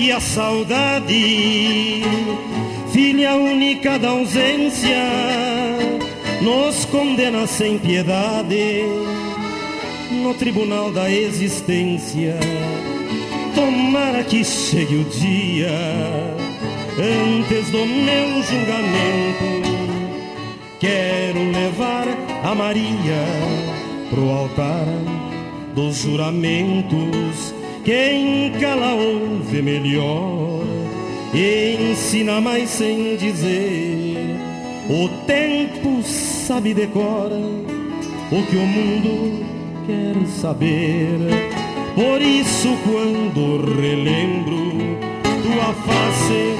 Que a saudade, filha única da ausência, nos condena sem piedade no tribunal da existência? Tomara que chegue o dia antes do meu julgamento. Quero levar a Maria pro altar dos juramentos quem cala ouve melhor, ensina mais sem dizer. O tempo sabe decora o que o mundo quer saber. Por isso, quando relembro tua face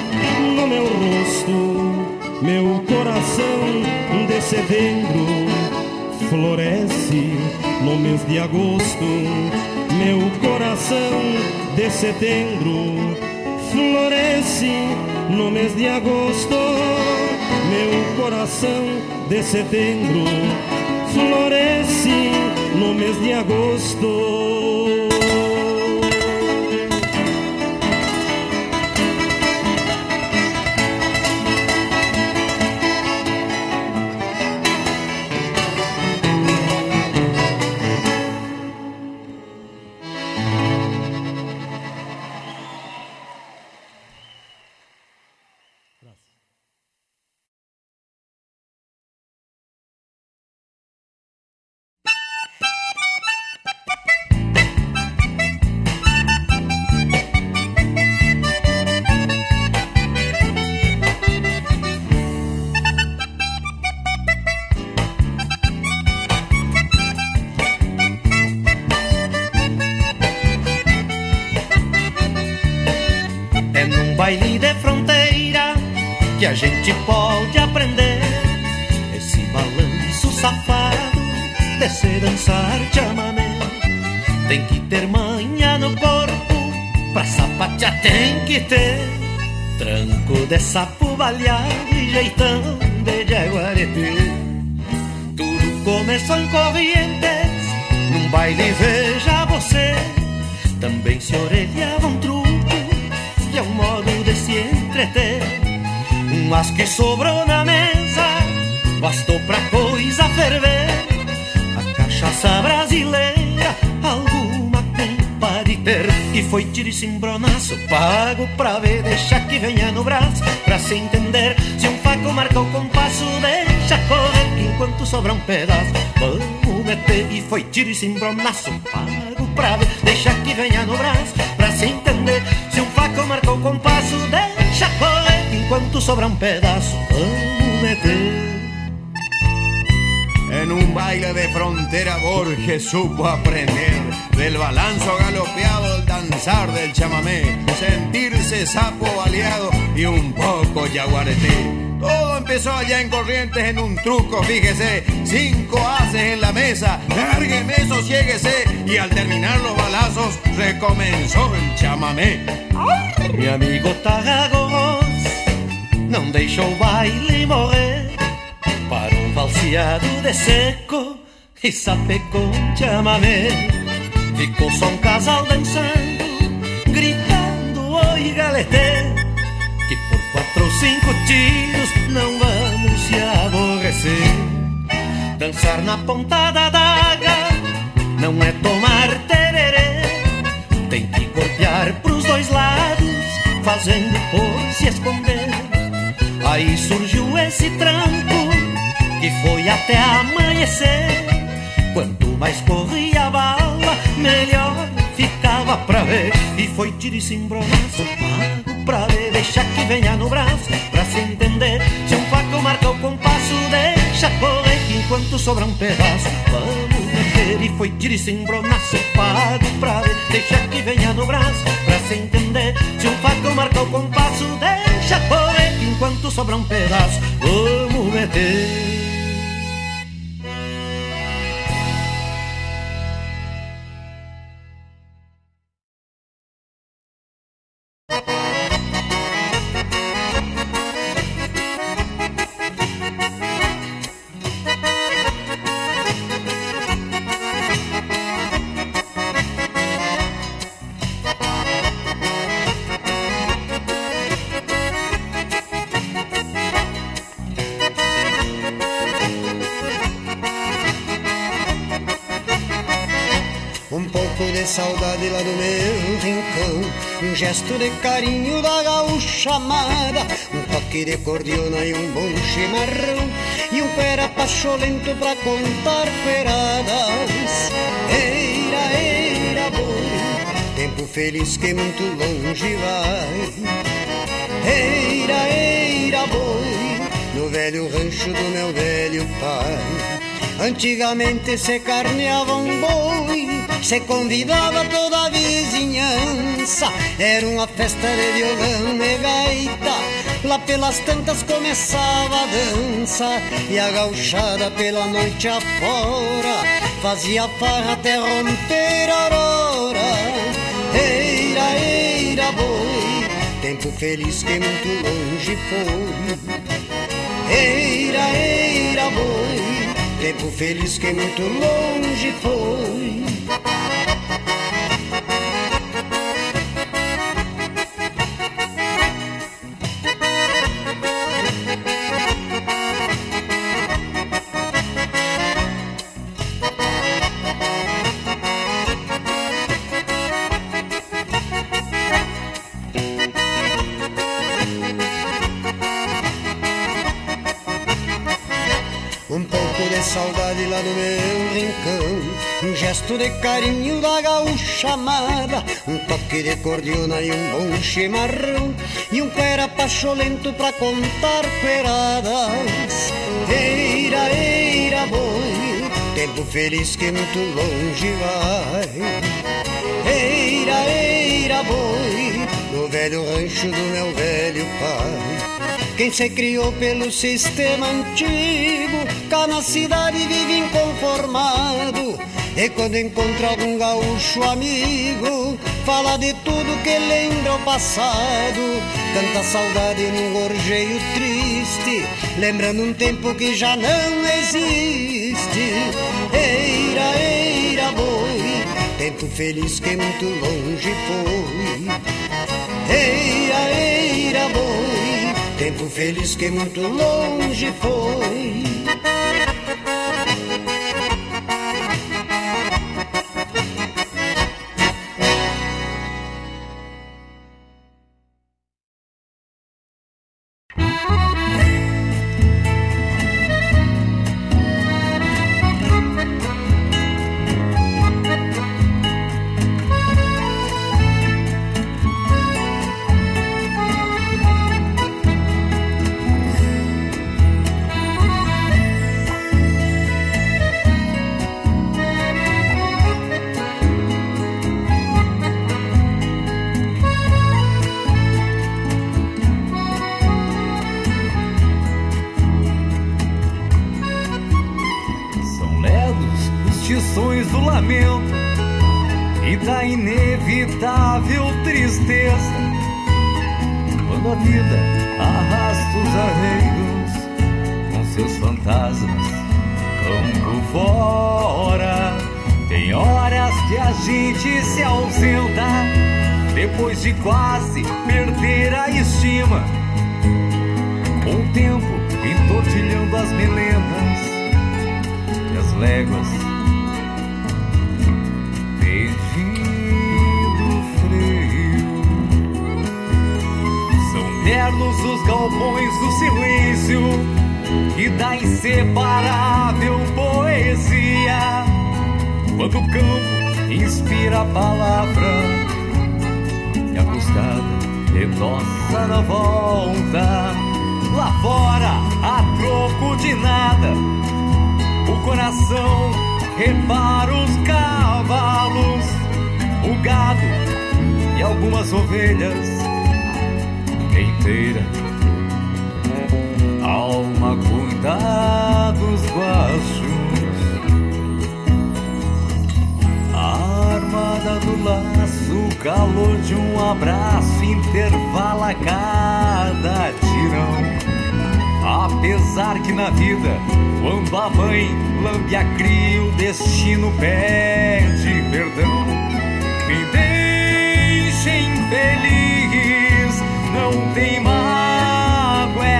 no meu rosto, meu coração de setembro floresce no mês de agosto. Meu coração de setembro floresce no mês de agosto. Meu coração de setembro floresce no mês de agosto. Sapo baleado e jeitão de jaguareté. Tudo começou em Corrientes, num baile veja você. Também se orelhava um truco, e é um modo de se entreter. Mas que sobrou na mesa, bastou pra coisa ferver. A cachaça foi tiro e cimbronaço, pago pra ver, deixa que venha no braço pra se entender. Se um faco marca o compasso, deixa correr que enquanto sobra um pedaço. Vamos meter e foi tiro e cimbronaço. Pago pra ver, deixa que venha no braço pra se entender. Se um faco marca o compasso, deixa correr que enquanto sobra um pedaço. Vamos meter. En un baile de frontera Borges supo aprender del balanzo galopeado, el danzar del chamamé, sentirse sapo baleado y un poco yaguareté. Todo empezó allá en Corrientes en un truco, fíjese, cinco haces en la mesa, lárgueme, sosiéguese, y al terminar los balazos recomenzó el chamamé. Mi amigo Tagagos não deixou o baile para um valseado de seco e sapecou um chamamé. Ficou só um casal dançando, gritando oi galetê. Que por quatro ou cinco tiros não vamos se aborrecer. Dançar na ponta da daga não é tomar tererê. Tem que golpear pros dois lados, fazendo por se esconder. Aí surgiu esse tranco que foi até amanhecer. Quanto mais corria a bala, melhor ficava pra ver. E foi tiro e cimbronaço, pago pra ver. Deixa que venha no braço, pra se entender. Se um faco marca o compasso, deixa correr enquanto sobra um pedaço. Vamos meter e foi tiro e cimbronaço, pago pra ver. Deixa que venha no braço, pra se entender. Se um faco marca o compasso, deixa correr enquanto sobra um pedaço. Vamos meter. Um gesto de carinho da gaúcha amada Um toque de cordiona e um bom chimarrão E um pera pacholento pra contar peradas Eira, eira, boi Tempo feliz que muito longe vai. Eira, eira, boi No velho rancho do meu velho pai. Antigamente se carneava um boi se convidava toda a vizinhança. Era uma festa de violão e gaita. Lá pelas tantas começava a dança. E a gauchada pela noite afora Fazia farra até romper a aurora. Eira, eira, boi. Tempo feliz que muito longe foi. Eira, eira, boi. Tempo feliz que muito longe foi no meu rincão. Um gesto de carinho da gaúcha amada Um toque de cordiona e um bom chimarrão E um cuera pacholento pra contar cueradas. Eira, eira, boi Tempo feliz que muito longe vai. Eira, eira, boi No velho rancho do meu velho pai quem se criou pelo sistema antigo, cá na cidade vive inconformado. E quando encontra algum gaúcho amigo, fala de tudo que lembra o passado. Canta a saudade num gorjeio triste, lembrando um tempo que já não existe. Eira, eira, boi, tempo feliz que muito longe foi. Eira, Tempo feliz que muito longe foi.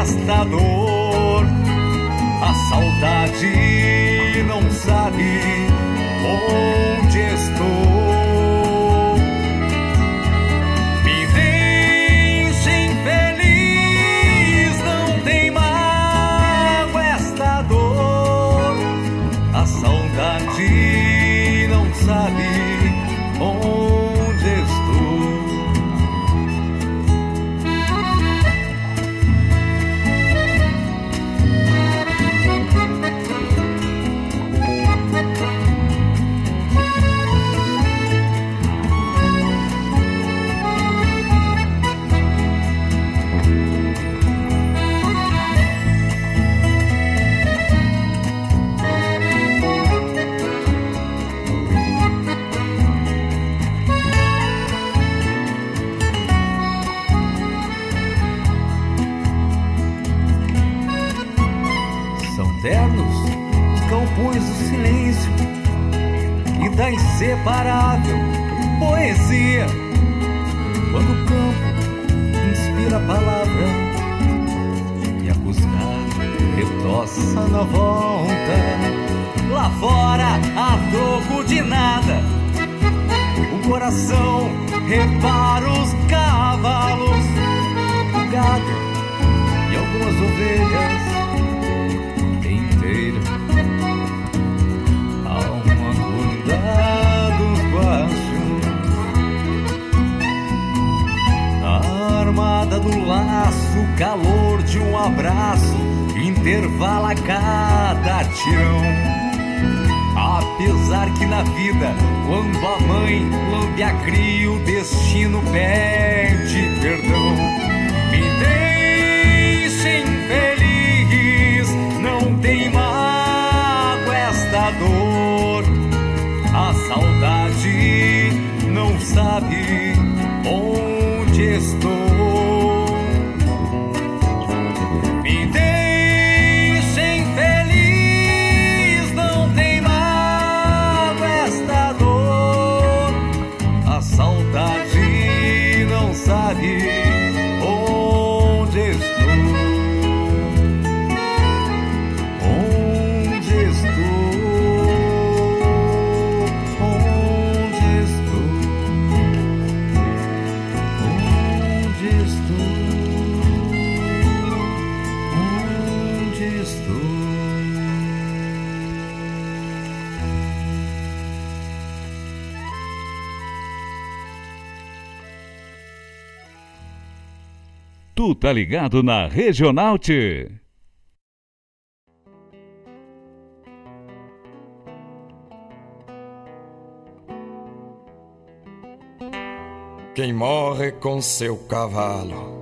esta dor. A saudade não sabe como. Inseparável poesia. Quando o campo inspira a palavra e a cuscada retoça na volta. Lá fora, a troco de nada, o coração repara os cavalos, o gado e algumas ovelhas do laço, calor de um abraço intervala cada tirão. Apesar que na vida, quando a mãe lambe a cria, o destino pede perdão. Me deixem feliz, não tem mágoa esta dor. A saudade não sabe onde Tá ligado na Regional T. Quem morre com seu cavalo.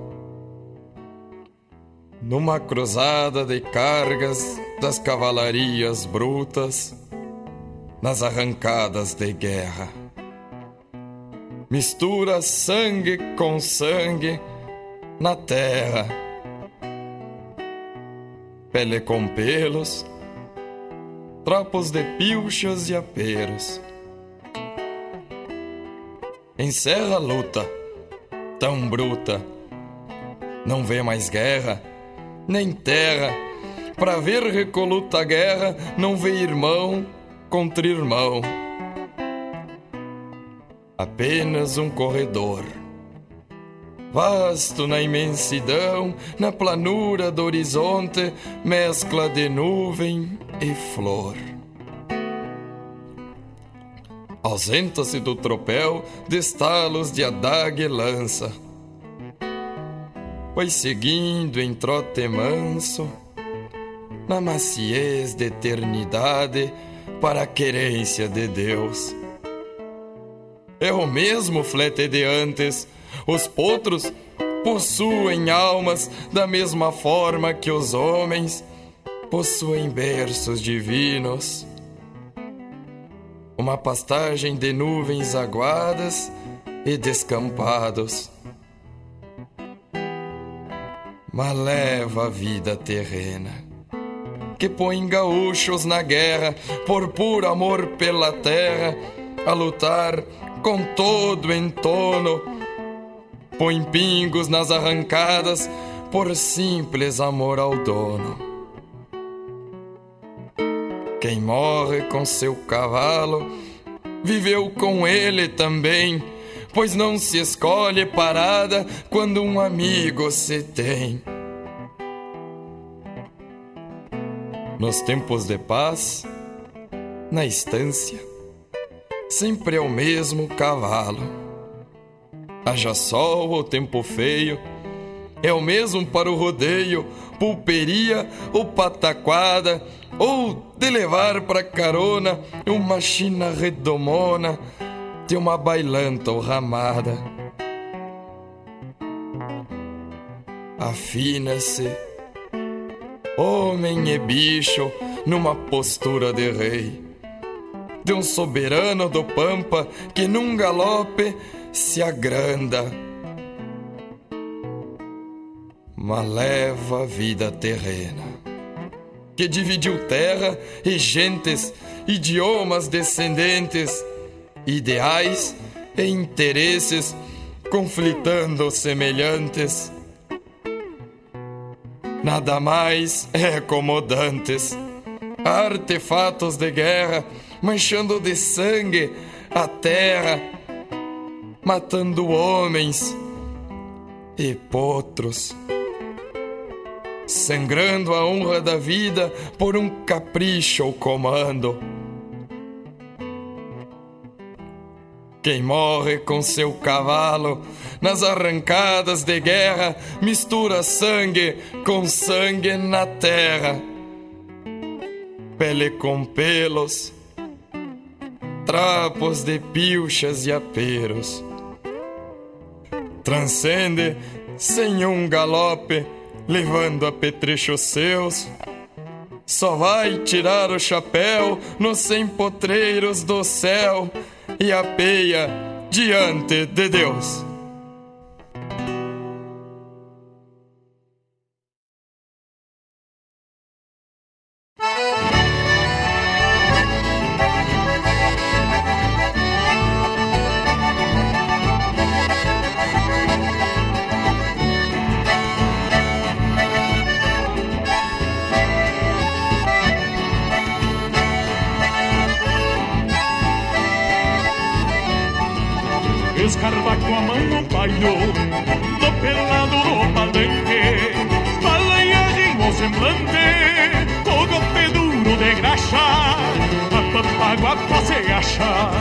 Numa cruzada de cargas das cavalarias brutas, nas arrancadas de guerra. Mistura sangue com sangue na terra. Pele com pelos, tropos de pilchas e aperos. Encerra a luta, tão bruta. Não vê mais guerra, nem terra. Pra ver recoluta a guerra, não vê irmão contra irmão. Apenas um corredor. Vasto na imensidão, na planura do horizonte, mescla de nuvem e flor. Ausenta-se do tropel de estalos de adaga e lança. Vai seguindo em trote manso, na maciez de eternidade, para a querência de Deus. É o mesmo flete de antes, os potros possuem almas da mesma forma que os homens possuem berços divinos uma pastagem de nuvens aguadas e descampados. Mas leva a vida terrena, que põe gaúchos na guerra por puro amor pela terra, a lutar com todo entono. Põe pingos nas arrancadas por simples amor ao dono. Quem morre com seu cavalo viveu com ele também, pois não se escolhe parada quando um amigo se tem. Nos tempos de paz, na estância, sempre é o mesmo cavalo. Haja sol ou tempo feio, é o mesmo para o rodeio, pulperia ou pataquada, ou de levar pra carona uma china redomona de uma bailanta ou ramada. Afina-se, homem e bicho, numa postura de rei, de um soberano do pampa que num galope se agranda mas leva a vida terrena, que dividiu terra e gentes idiomas descendentes, ideais e interesses conflitando semelhantes. Nada mais é como dantes, artefatos de guerra manchando de sangue a terra, matando homens e potros sangrando a honra da vida por um capricho ou comando. Quem morre com seu cavalo nas arrancadas de guerra mistura sangue com sangue na terra. Pele com pelos, trapos de pilchas e aperos. Transcende sem um galope levando apetrechos seus. Só vai tirar o chapéu nos potreiros do céu e a peia diante de Deus. Taguapa se acha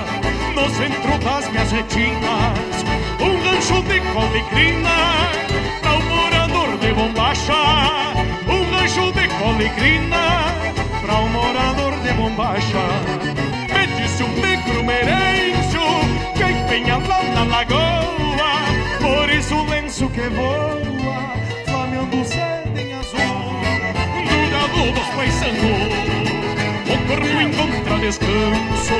no centro das gazetinas um rancho de colicrina, pra um morador de bombacha. Um rancho de colicrina, pra um morador de bombacha. Mete-se um negro merêncio que empenha lá na lagoa, por isso o lenço que voa, flameando sede em azul, do galo dos paisanos descanso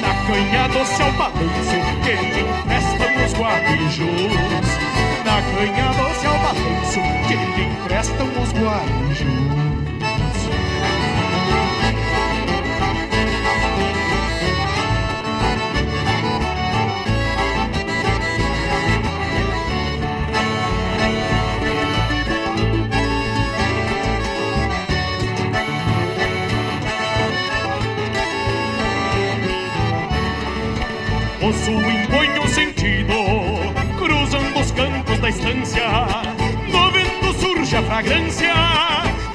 Na canha doce ao balanço Que me empresta os guarijos Na canha doce ao balanço Que me empresta os guarijos No estância, vento surge a fragrância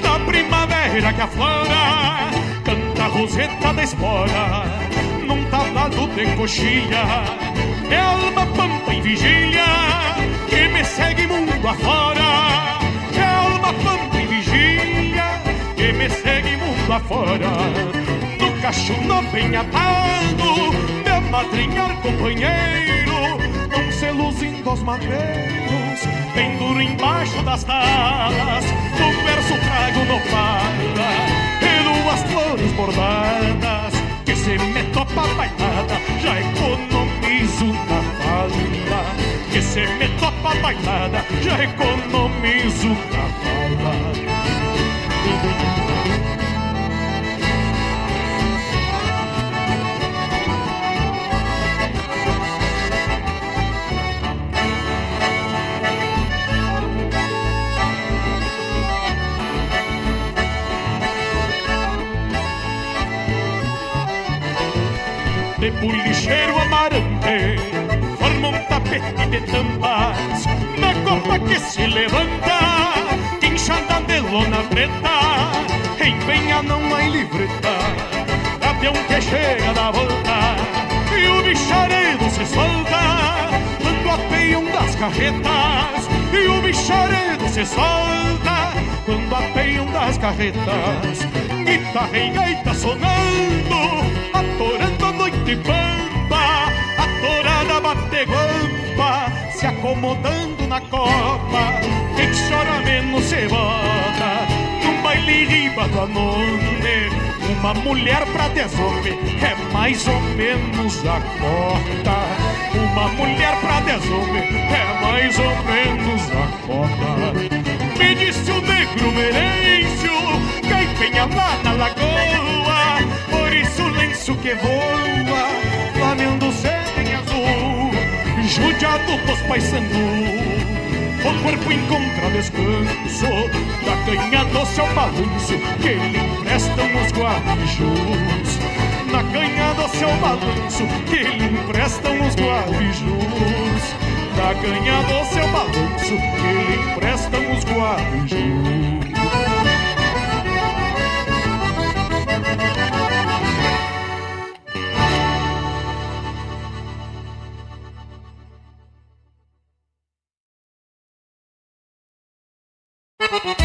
da primavera que aflora, canta a roseta da espora, num tablado de coxilha, é alma pampa em vigília, que me segue mundo afora, é alma pampa em vigília, que me segue mundo afora. Cachumba bem atado De amadrinhar companheiro Não se luzindo aos madeiros penduro embaixo das talas Do verso trago nopala E duas flores bordadas Que se me topa bailada Já economizo na fala. Que se me topa bailada Já economizo na fala. de bolicheiro amarante Forma um tapete de tampas Na copa que se levanta Tinchada de lona preta Empenha não é livreta Até um que chega da volta E o bicharedo se solta Quando apeiam das carretas E o bicharedo se solta Quando apeiam das carretas Guitarra e gaita sonando Atorando de pampa, a tourada bate guampa, se acomodando na copa. Quem chora menos se bota, num baile riba do anone. Uma mulher pra desove é mais ou menos a cota. Uma mulher pra desove é mais ou menos a cota. Me disse o negro merêncio, que empenha lá na lagoa ouriço lenço que voa, flameando céu em azul, judiado dos paisandu. O corpo encontra descanso Da canha doce ao balanço Que lhe emprestam os guarujos. Na canha doce ao balanço Que lhe emprestam os guarujos. Da canha doce ao balanço Que lhe emprestam os guarujos Todas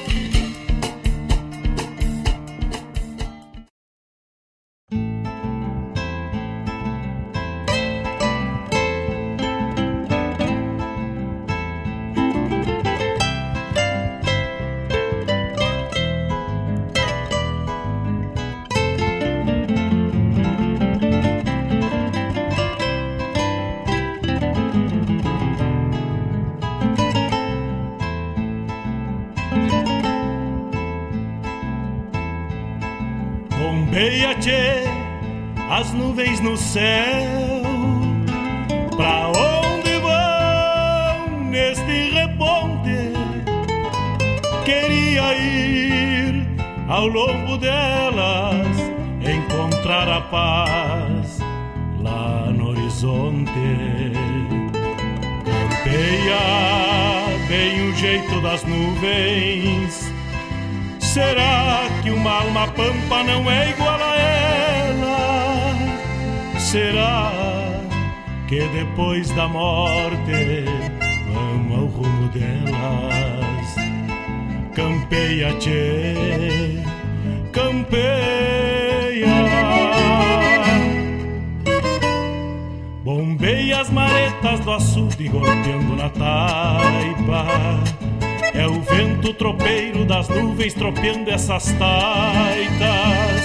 Das nuvens tropeando essas taitas.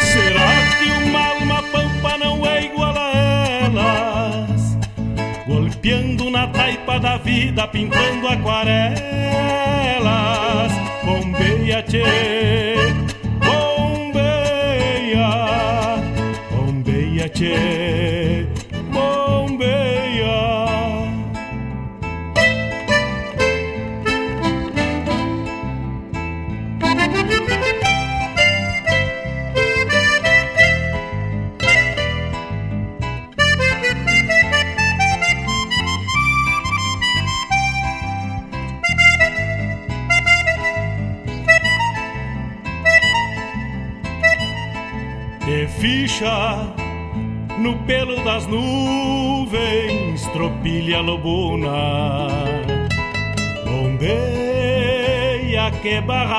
Será que uma alma pampa não é igual a elas? Golpeando na taipa da vida, pintando aquarelas. Bombeia, tchê, bombeia, bombeia, tchê.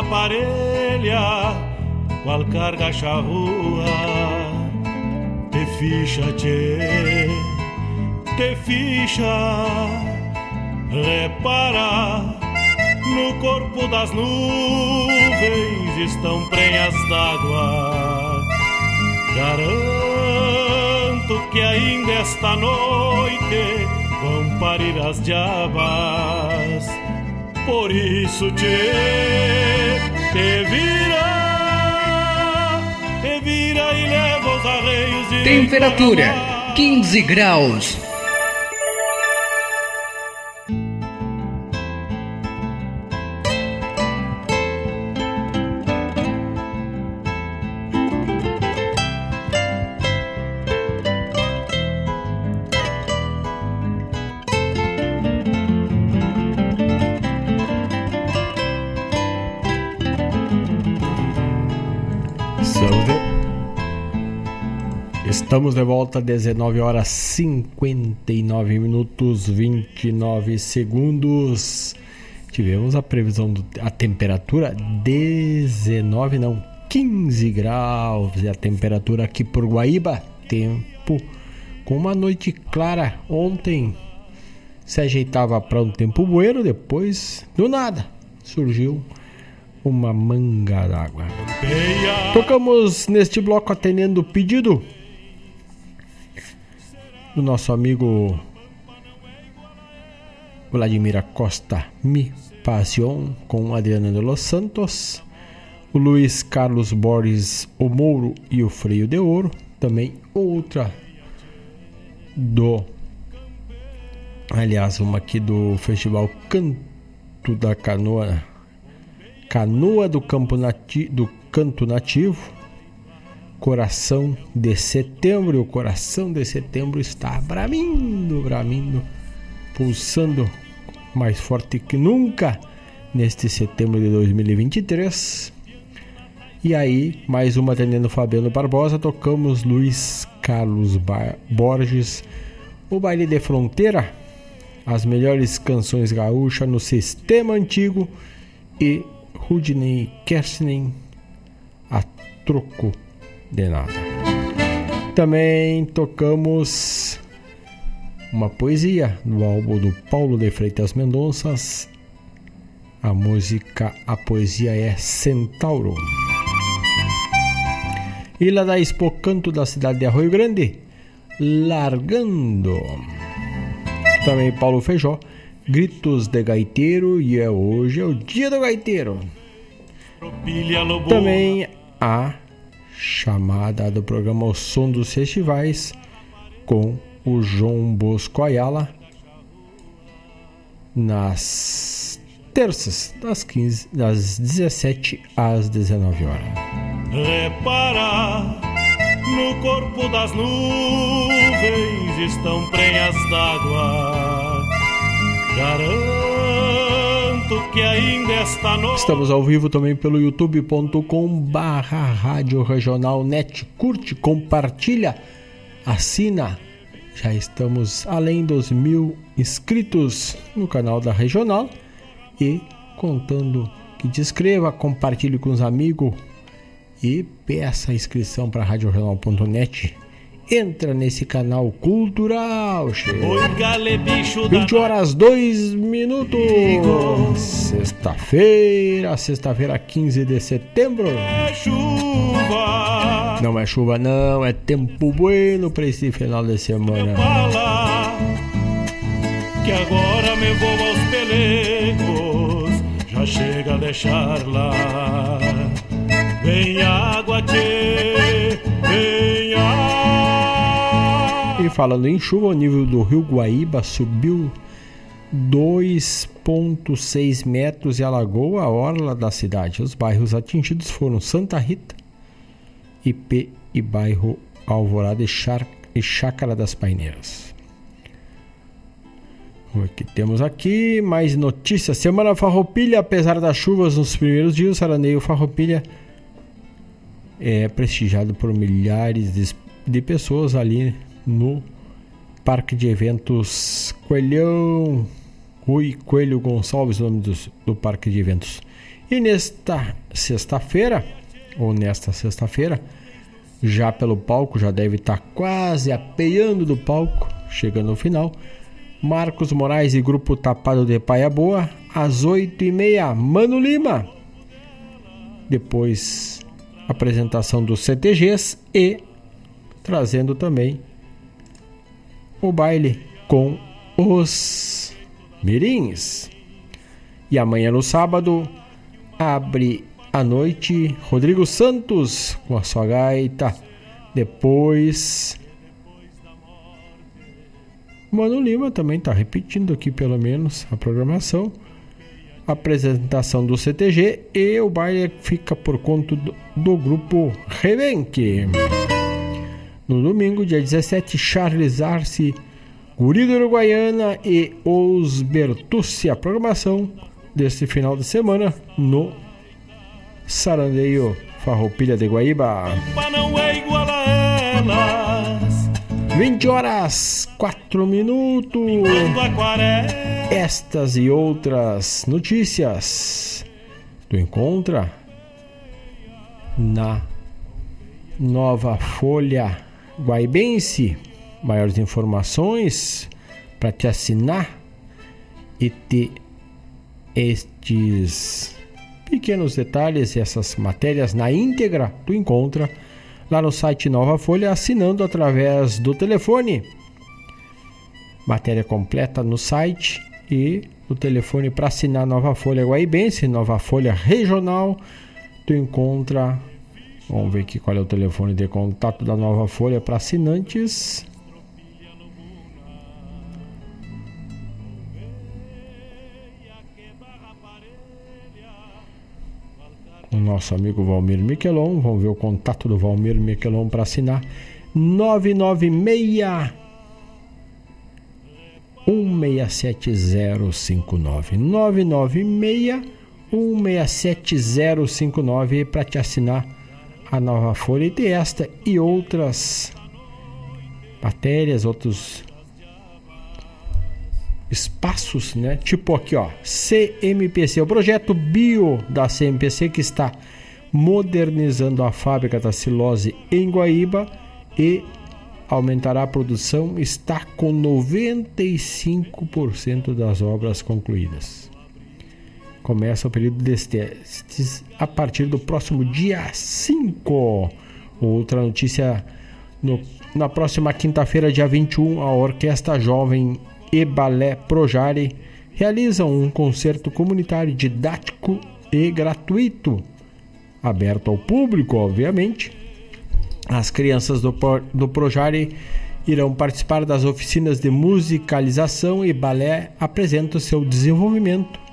Parelha, qual carga charrua. Te ficha, tchê, te ficha, repara. No corpo das nuvens estão prenhas d'água Garanto que ainda esta noite vão parir as diabas. Por isso te, te vira, te vira e leva os arreios de Temperatura 15 graus. Estamos de volta, 19 horas 59 minutos 29 segundos. Tivemos a previsão da temperatura 19, não, 15 graus. E a temperatura aqui por Guaíba, tempo com uma noite clara. Ontem se ajeitava para um tempo bueiro, depois do nada surgiu uma manga d'água. Tocamos neste bloco atendendo o pedido do nosso amigo Vladimir Costa Mi Passion com Adriana de los Santos, o Luiz Carlos Borges O Mouro e o Freio de Ouro, também outra do aliás, uma aqui do Festival Canto da Canoa Canoa do Campo Nati, do Canto Nativo Coração de Setembro. O coração de setembro está bramindo, bramindo, pulsando mais forte que nunca neste setembro de 2023. E aí, mais uma atendendo Fabiano Barbosa, tocamos Luiz Carlos Borges, o baile de fronteira, as melhores canções gaúchas no sistema antigo e Rudney Kersnen a troco de nada. Também tocamos uma poesia no álbum do Paulo de Freitas Mendonças. A música, a poesia é Centauro. Ilha da Expo Canto da cidade de Arroio Grande, Largando. Também Paulo Feijó, Gritos de Gaiteiro e é hoje é o dia do gaiteiro. Também a chamada do programa O Som dos Festivais com o João Bosco Ayala nas terças das 15 das 17 às 19 horas. Repara no corpo das nuvens estão prenhas d'água. Garanto que ainda esta noite. Estamos ao vivo também pelo youtube.com barra Rádio Regional Net. Curte, compartilha, assina. Já estamos além dos mil inscritos no canal da Regional e contando que te inscreva, compartilhe com os amigos e peça inscrição para radioregional.net. Entra nesse canal cultural, cheio. 20 horas 2 minutos. Sexta-feira, sexta-feira, 15 de setembro. É chuva. Não é chuva, não, é tempo bueno para esse final de semana. Fala que agora me vou aos pelecos. Já chega a deixar lá. Vem água, tchê, vem água. E falando em chuva, o nível do rio Guaíba subiu 2,6 metros e alagou a orla da cidade. Os bairros atingidos foram Santa Rita, IP e bairro Alvorada e, Chácara das Paineiras. O que temos aqui? Mais notícias. Semana Farroupilha, apesar das chuvas nos primeiros dias, o Saraneio Farroupilha é prestigiado por milhares de, de pessoas ali no Parque de Eventos Coelhão, Rui Coelho Gonçalves, nome do, do Parque de Eventos. E nesta sexta-feira, ou nesta sexta-feira, já pelo palco, já deve estar quase apeando do palco, chegando ao final. Marcos Moraes e Grupo Tapado de Paia Boa, às 8h30, Mano Lima. Depois apresentação dos CTGs e trazendo também o baile com os mirins. E amanhã no sábado abre a noite Rodrigo Santos com a sua gaita. Depois Mano Lima também está repetindo aqui pelo menos a programação apresentação do CTG e o baile fica por conta do, do grupo Rebenque. No domingo, dia 17, Charles Arce, Guri Uruguaiana e Os Bertucci. A programação deste final de semana no Sarandeio Farroupilha de Guaíba. Não é. 20 horas 4 minutos. Estas e outras notícias tu encontra na Nova Folha Guaibense. Maiores informações para te assinar e ter estes pequenos detalhes e essas matérias na íntegra, tu encontra lá no site Nova Folha assinando através do telefone. Matéria completa no site e o telefone para assinar Nova Folha Guaibense, Nova Folha Regional. Tu encontra, vamos ver aqui qual é o telefone de contato da Nova Folha para assinantes. o nosso amigo Valmir Miquelon. Vamos ver o contato do Valmir Miquelon para assinar. 996 167059 996 167059 para te assinar a nova folha e ter esta e outras matérias, outros espaços, né? Tipo aqui, ó, CMPC, o projeto bio da CMPC que está modernizando a fábrica da silose em Guaíba e aumentará a produção, está com 95% das obras concluídas. Começa o período de testes a partir do próximo dia 5. Outra notícia no, na próxima quinta-feira, dia 21, a Orquestra Jovem e Balé Projare realizam um concerto comunitário didático e gratuito, aberto ao público, obviamente, As crianças do, do Projari irão participar das oficinas de musicalização e balé apresentam seu desenvolvimento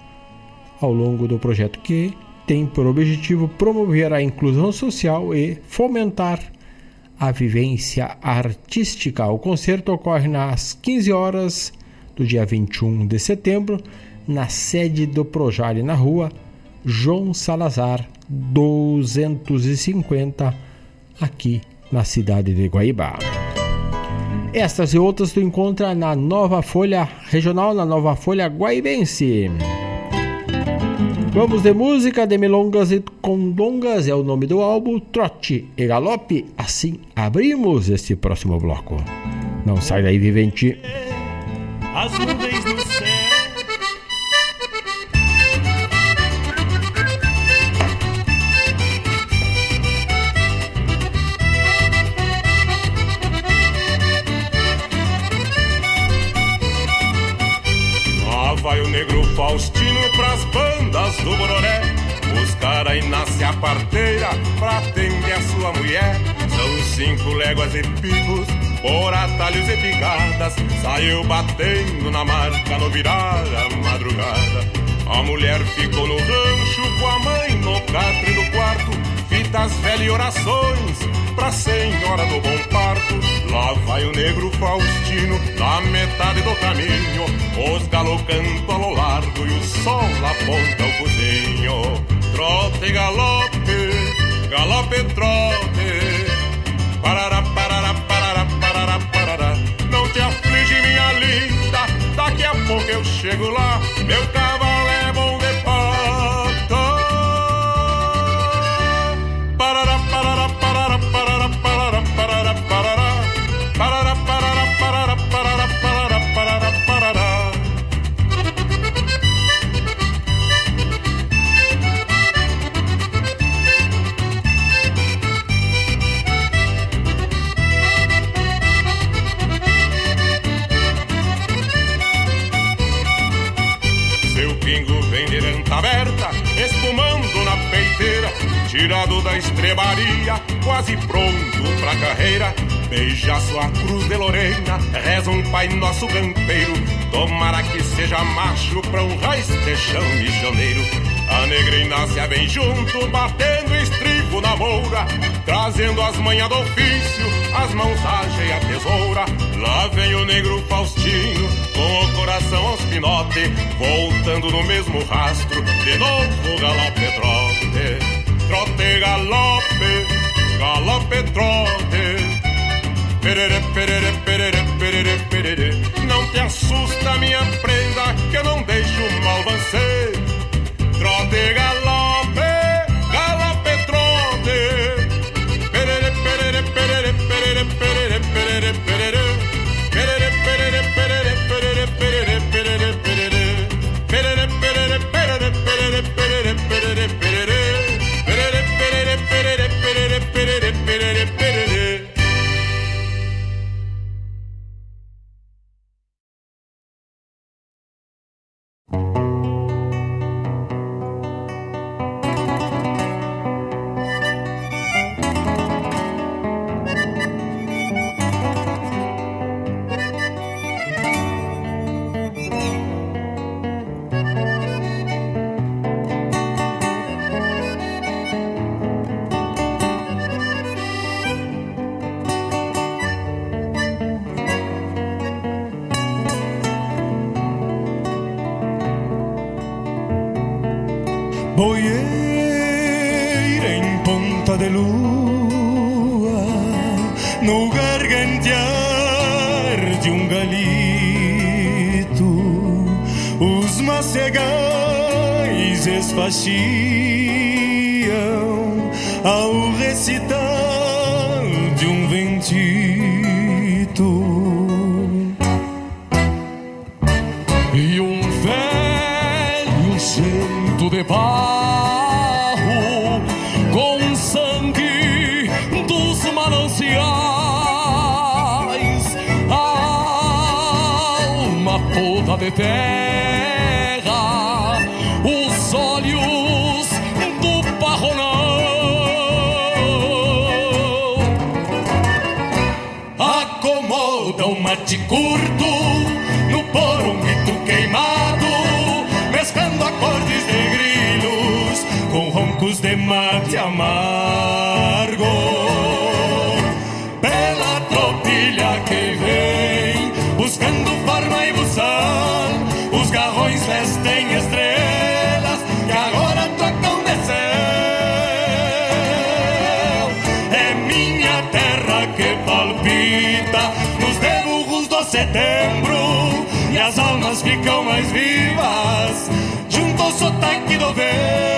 ao longo do projeto que tem por objetivo promover a inclusão social e fomentar a vivência artística. O concerto ocorre nas 15 horas do dia 21 de setembro, na sede do Projari na rua João Salazar 250, aqui na cidade de Guaíba. Estas e outras tu encontra na Nova Folha Regional, na Nova Folha Guaibense. Vamos de música de milongas e condongas, é o nome do álbum, Trote e Galope. Assim abrimos este próximo bloco. Não sai daí, vivente. As nuvens no céu. Lá vai o negro Faustino pras bandas do Bororé. Buscar a Inácia parteira pra atender a sua mulher. São cinco léguas e picos por atalhos e picadas, saiu batendo na marca no virar a madrugada. A mulher ficou no rancho com a mãe no catre do quarto, fitas velhas orações pra senhora do bom parto. Lá vai o negro Faustino na metade do caminho, os galos cantam ao largo e o sol aponta o cozinho. Trote, galope, galope, trote, parará, parará, parará, parará, parará. Não te aflige, minha linda, daqui a pouco eu chego lá, meu cavalo estrebaria, quase pronto pra carreira. Beija sua cruz de Lorena, reza um pai nosso campeiro. Tomara que seja macho pra honrar este chão missioneiro. A negra Inácia vem junto, batendo estribo na moura, trazendo as manhas do ofício, as mãos agem a tesoura. Lá vem o negro Faustino, com o coração aos pinote, voltando no mesmo rastro, de novo galope trote, galope, galope trote. Perere, perere, perere, perere, perere. Não te assusta, minha prenda, que eu não deixo mal vencer. Mate curto no poronguito queimado, mesclando acordes de grilos com roncos de mate amargo. Ficam mais vivas junto ao sotaque do vento.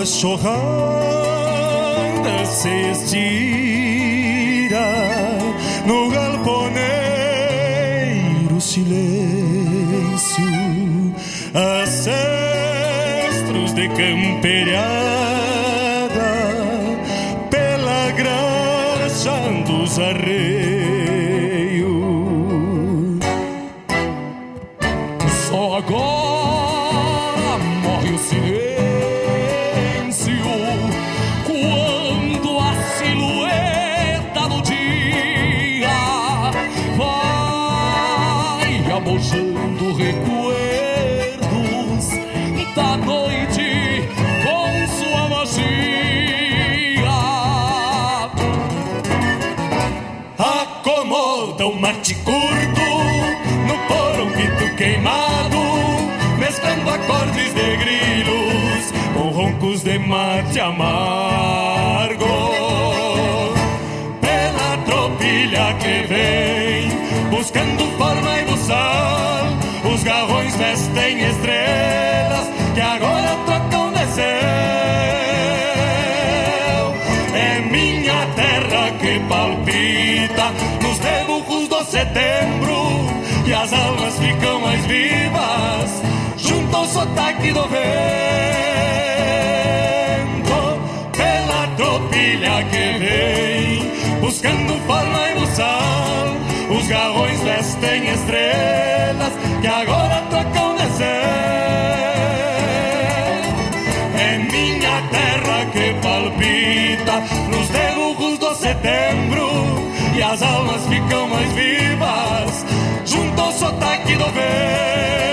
A cachorrada se estira no galponeiro silêncio, ancestros de camperiada acordes de grilos com roncos de mate amargo. Pela tropilha que vem, buscando forma e buçal, os garrões vestem estrelas que agora trocam de céu. É minha terra que palpita nos deburros do setembro e as almas ficam mais vivas sotaque do vento. Pela tropilha que vem, buscando forma e buçal, os garrões vestem estrelas que agora trocam de céu. É minha terra que palpita nos deburros do setembro e as almas ficam mais vivas junto ao sotaque do vento.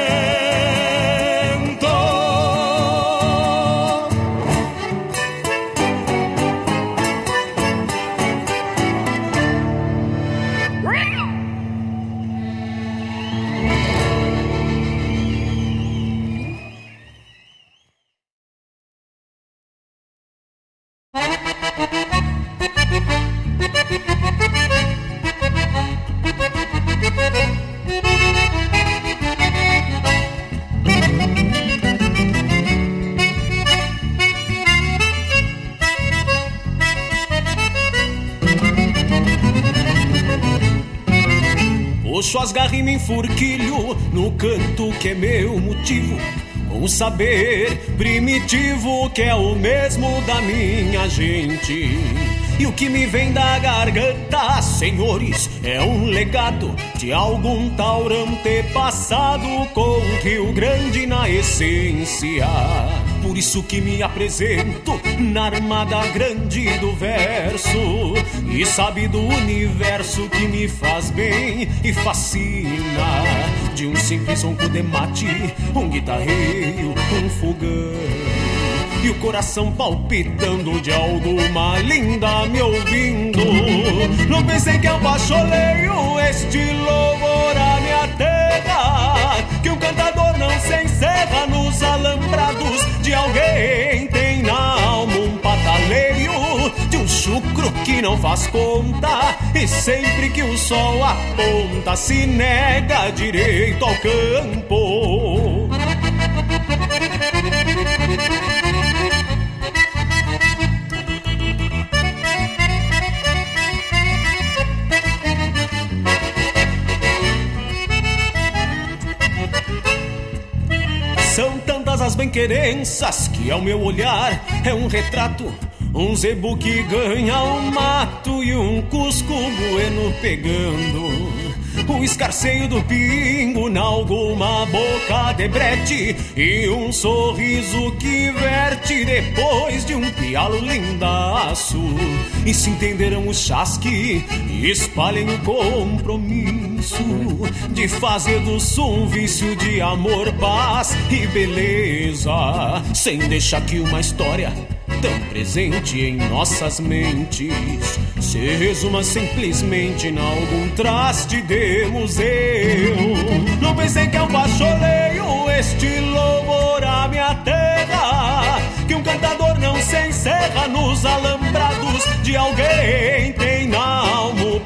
Puxo as garras e me no canto que é meu motivo. O saber primitivo que é o mesmo da minha gente. E o que me vem da garganta, senhores, é um legado de algum taurante passado com Rio Grande na essência. Por isso que me apresento na armada grande do verso E sabe do universo que me faz bem e fascina De um simples ronco de mate, um guitarreiro, um fogão e o coração palpitando de alguma linda me ouvindo. Não pensei que eu baixoleio este louvor à minha terra, que o cantador não se encerra nos alambrados de alguém. Chucro que não faz conta, e sempre que o sol aponta se nega direito ao campo. São tantas as bem-querenças que ao meu olhar é um retrato um zebu que ganha um mato e um cusco bueno pegando o escarceio do pingo na alguma boca de brete e um sorriso que verte depois de um pialo lindaço. E se entenderam o chasque e espalhem o compromisso de fazer do som um vício de amor, paz e beleza, sem deixar que uma história tão presente em nossas mentes se resuma simplesmente em algum traste de museu. Não pensei que eu baixoleio este louvor à minha terra, que um cantador não se encerra nos alambrados de alguém. Tem na alma o um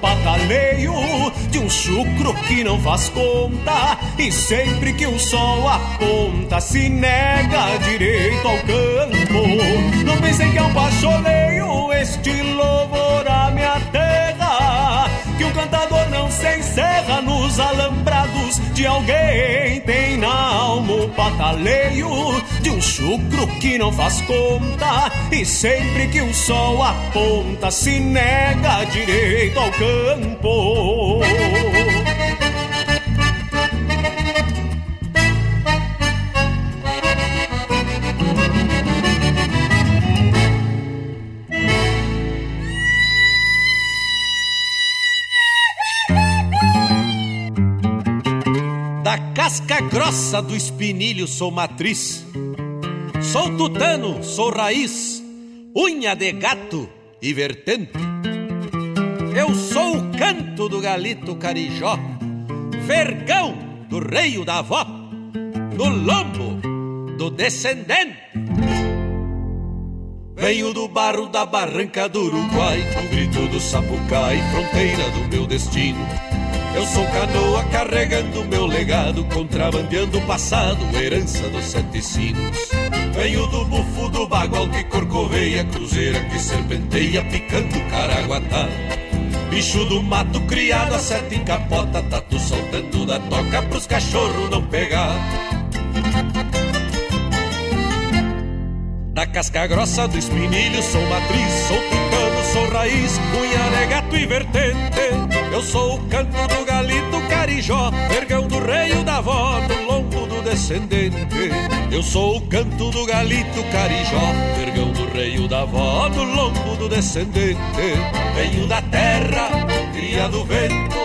chucro que não faz conta e sempre que o sol aponta se nega direito ao campo. Não pensei que eu baixoleio este louvor à minha terra, que o cantador não se encerra nos alambrados de alguém. Tem na alma o pataleio de um chucro que não faz conta e sempre que o sol aponta se nega direito ao campo. Casca grossa do espinilho sou matriz, sou tutano, sou raiz, unha de gato e vertente. Eu sou o canto do galito carijó, vergão do reio da avó, no lombo do descendente. Venho do barro da barranca do Uruguai, com grito do sapucai, fronteira do meu destino. Eu sou canoa carregando meu legado, contrabandeando o passado, herança dos sete sinos. Venho do bufo do bagual que corcoveia, cruzeira que serpenteia, picando caraguatá. Bicho do mato criado a sete capota, tatu soltando da toca pros cachorros não pegar. Da casca grossa do espinilho sou matriz, sou tucano, sou raiz, cunha de gato e vertente. Eu sou o canto do galito carijó, vergão do reio da avó, no lombo do descendente. Eu sou o canto do galito carijó, vergão do reio da avó, no lombo do descendente. Venho da terra, cria do vento,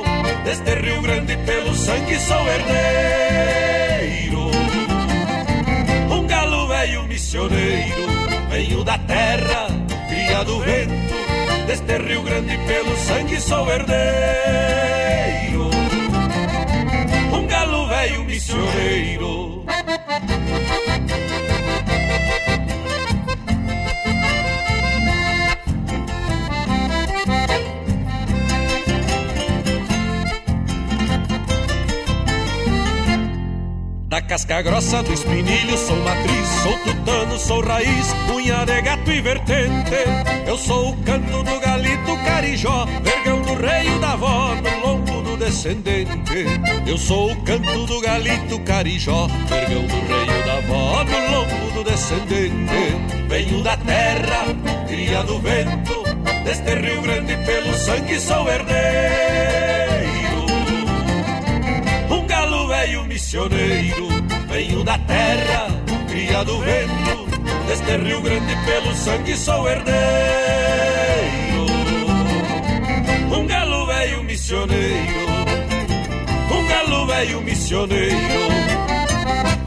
deste Rio Grande pelo sangue sou herdeiro. Um galo velho missioneiro, venho da terra, cria do vento, deste Rio Grande pelo sangue sou herdeiro. Um galo velho missioneiro. Da casca grossa do espinilho sou matriz, sou tutano, sou raiz, unha de gato e vertente. Eu sou o canto do galito carijó, vergão do reio da avó, no lombo do descendente. Eu sou o canto do galito carijó, vergão do reio da avó, no lombo do descendente. Venho da terra, cria do vento, deste Rio Grande pelo sangue sou herdeiro. Velho missioneiro, venho da terra, cria do vento, deste Rio Grande pelo sangue sou herdeiro. Um galo velho missioneiro, um galo velho missioneiro,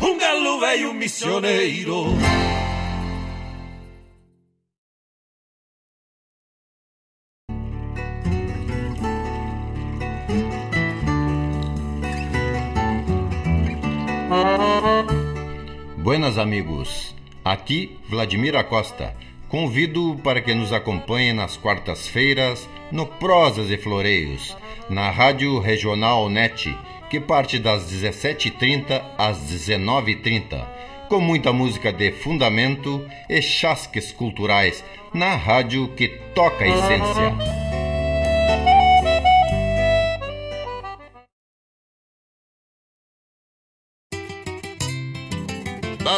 um galo velho missioneiro. Buenas amigos, aqui Vladimir Acosta. Convido para que nos acompanhe nas quartas-feiras no Prosas e Floreios, na Rádio Regional NET, que parte das 17h30 às 19h30, com muita música de fundamento e chasques culturais na rádio que toca a essência.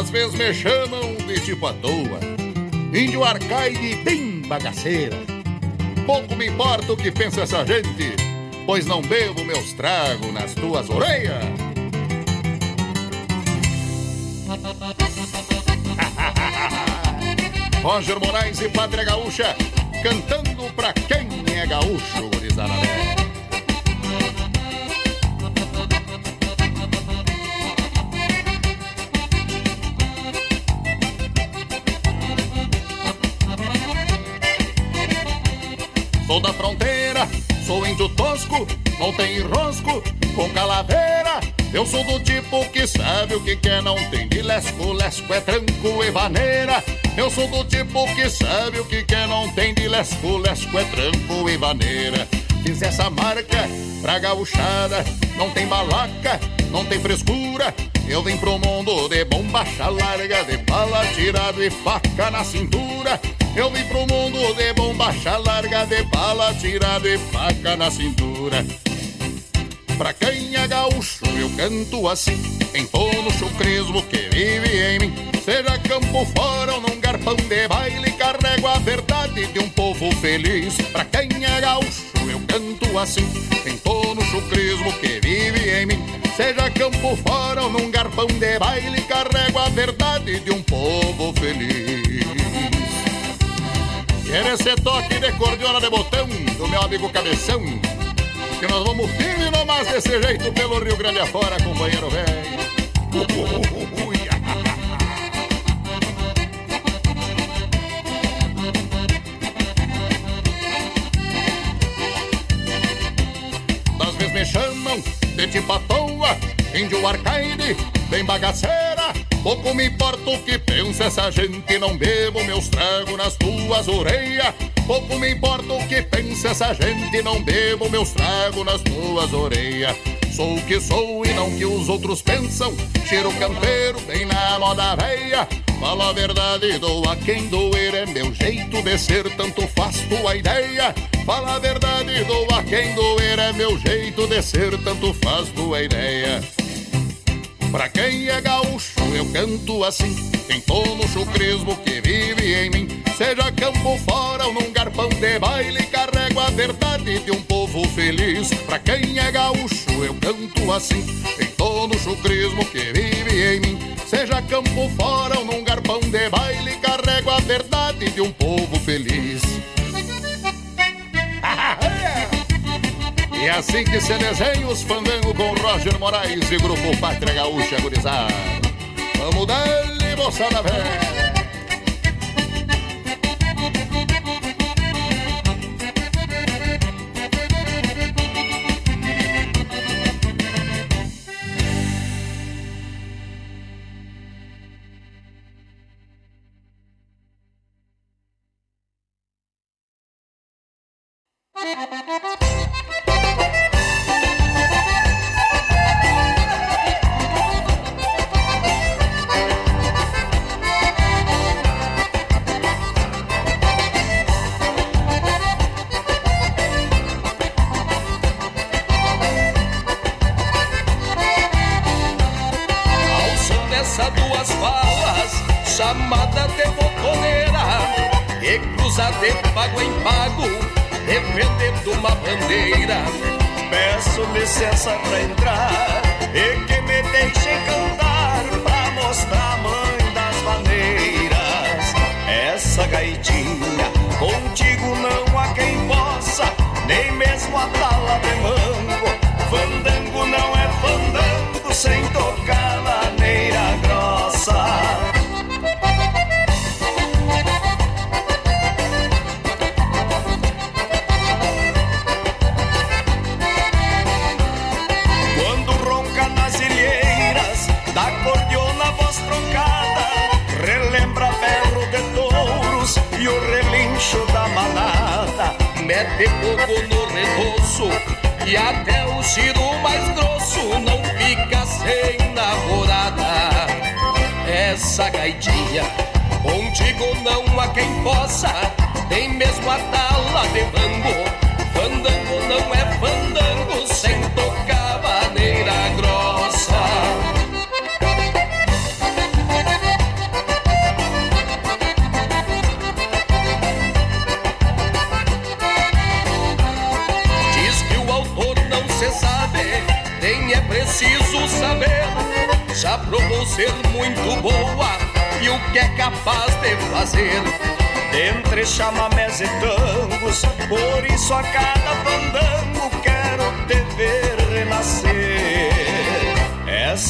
Às vezes me chamam de tipo à toa, índio arcaide bem bagaceira. Pouco me importa o que pensa essa gente, pois não bebo meus tragos nas tuas orelhas. Roger Moraes e Pátria Gaúcha cantando pra quem é gaúcho, gurizada velha. Sou da fronteira, sou índio tosco, não tem enrosco, com calaveira. Eu sou do tipo que sabe o que quer, não tem de lesco, lesco é tranco e vaneira. Eu sou do tipo que sabe o que quer, não tem de lesco, lesco é tranco e vaneira. Fiz essa marca pra gauchada, não tem balaca, não tem frescura. Eu vim pro mundo de bombacha larga, de bala tirado e faca na cintura. Eu vim pro mundo de bombacha larga, de bala tirado e faca na cintura. Pra quem é gaúcho, eu canto assim, em todo chucrismo que vive em mim. Seja campo fora ou num garpão de baile, carrego a verdade de um povo feliz. Pra quem é gaúcho, eu canto assim, em todo chucrismo que vive em mim. Seja campo fora ou num garpão de baile, carrego a verdade de um povo feliz. Quer esse toque de cordiola de botão do meu amigo Cabeção? Que nós vamos firme nomás desse jeito pelo Rio Grande afora, companheiro velho. Das vezes me chamam de tipo à toa, índio arcaide, bem bagaceira. Pouco me importa o que pensa essa gente, não bebo meus tragos nas tuas orelhas. Pouco me importa o que pensa essa gente, não bebo meus tragos nas tuas orelhas. Sou o que sou e não o que os outros pensam. Cheiro campeiro, bem na moda véia. Fala a verdade, dou a quem doer, é meu jeito de ser, tanto faz tua ideia. Fala a verdade, dou a quem doer, é meu jeito de ser, tanto faz tua ideia. Pra quem é gaúcho, eu canto assim, em todo chucrismo que vive em mim. Seja campo fora ou num garpão de baile, carrego a verdade de um povo feliz. Pra quem é gaúcho, eu canto assim, em todo chucrismo que vive em mim. Seja campo fora ou num garpão de baile, carrego a verdade de um povo feliz. E assim que se desenha os fandangos com Roger Moraes e Grupo Pátria Gaúcha Gurizada. Vamos dar-lhe, moçada velha. Ao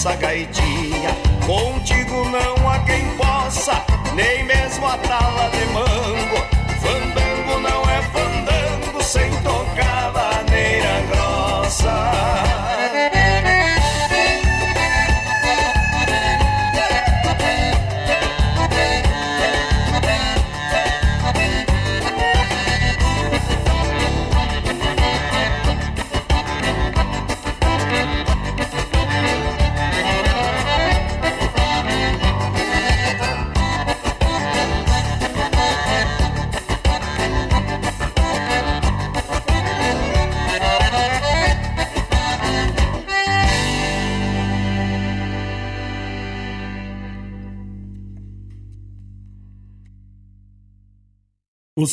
Essa gaitinha, contigo não há quem possa, nem mesmo a tala de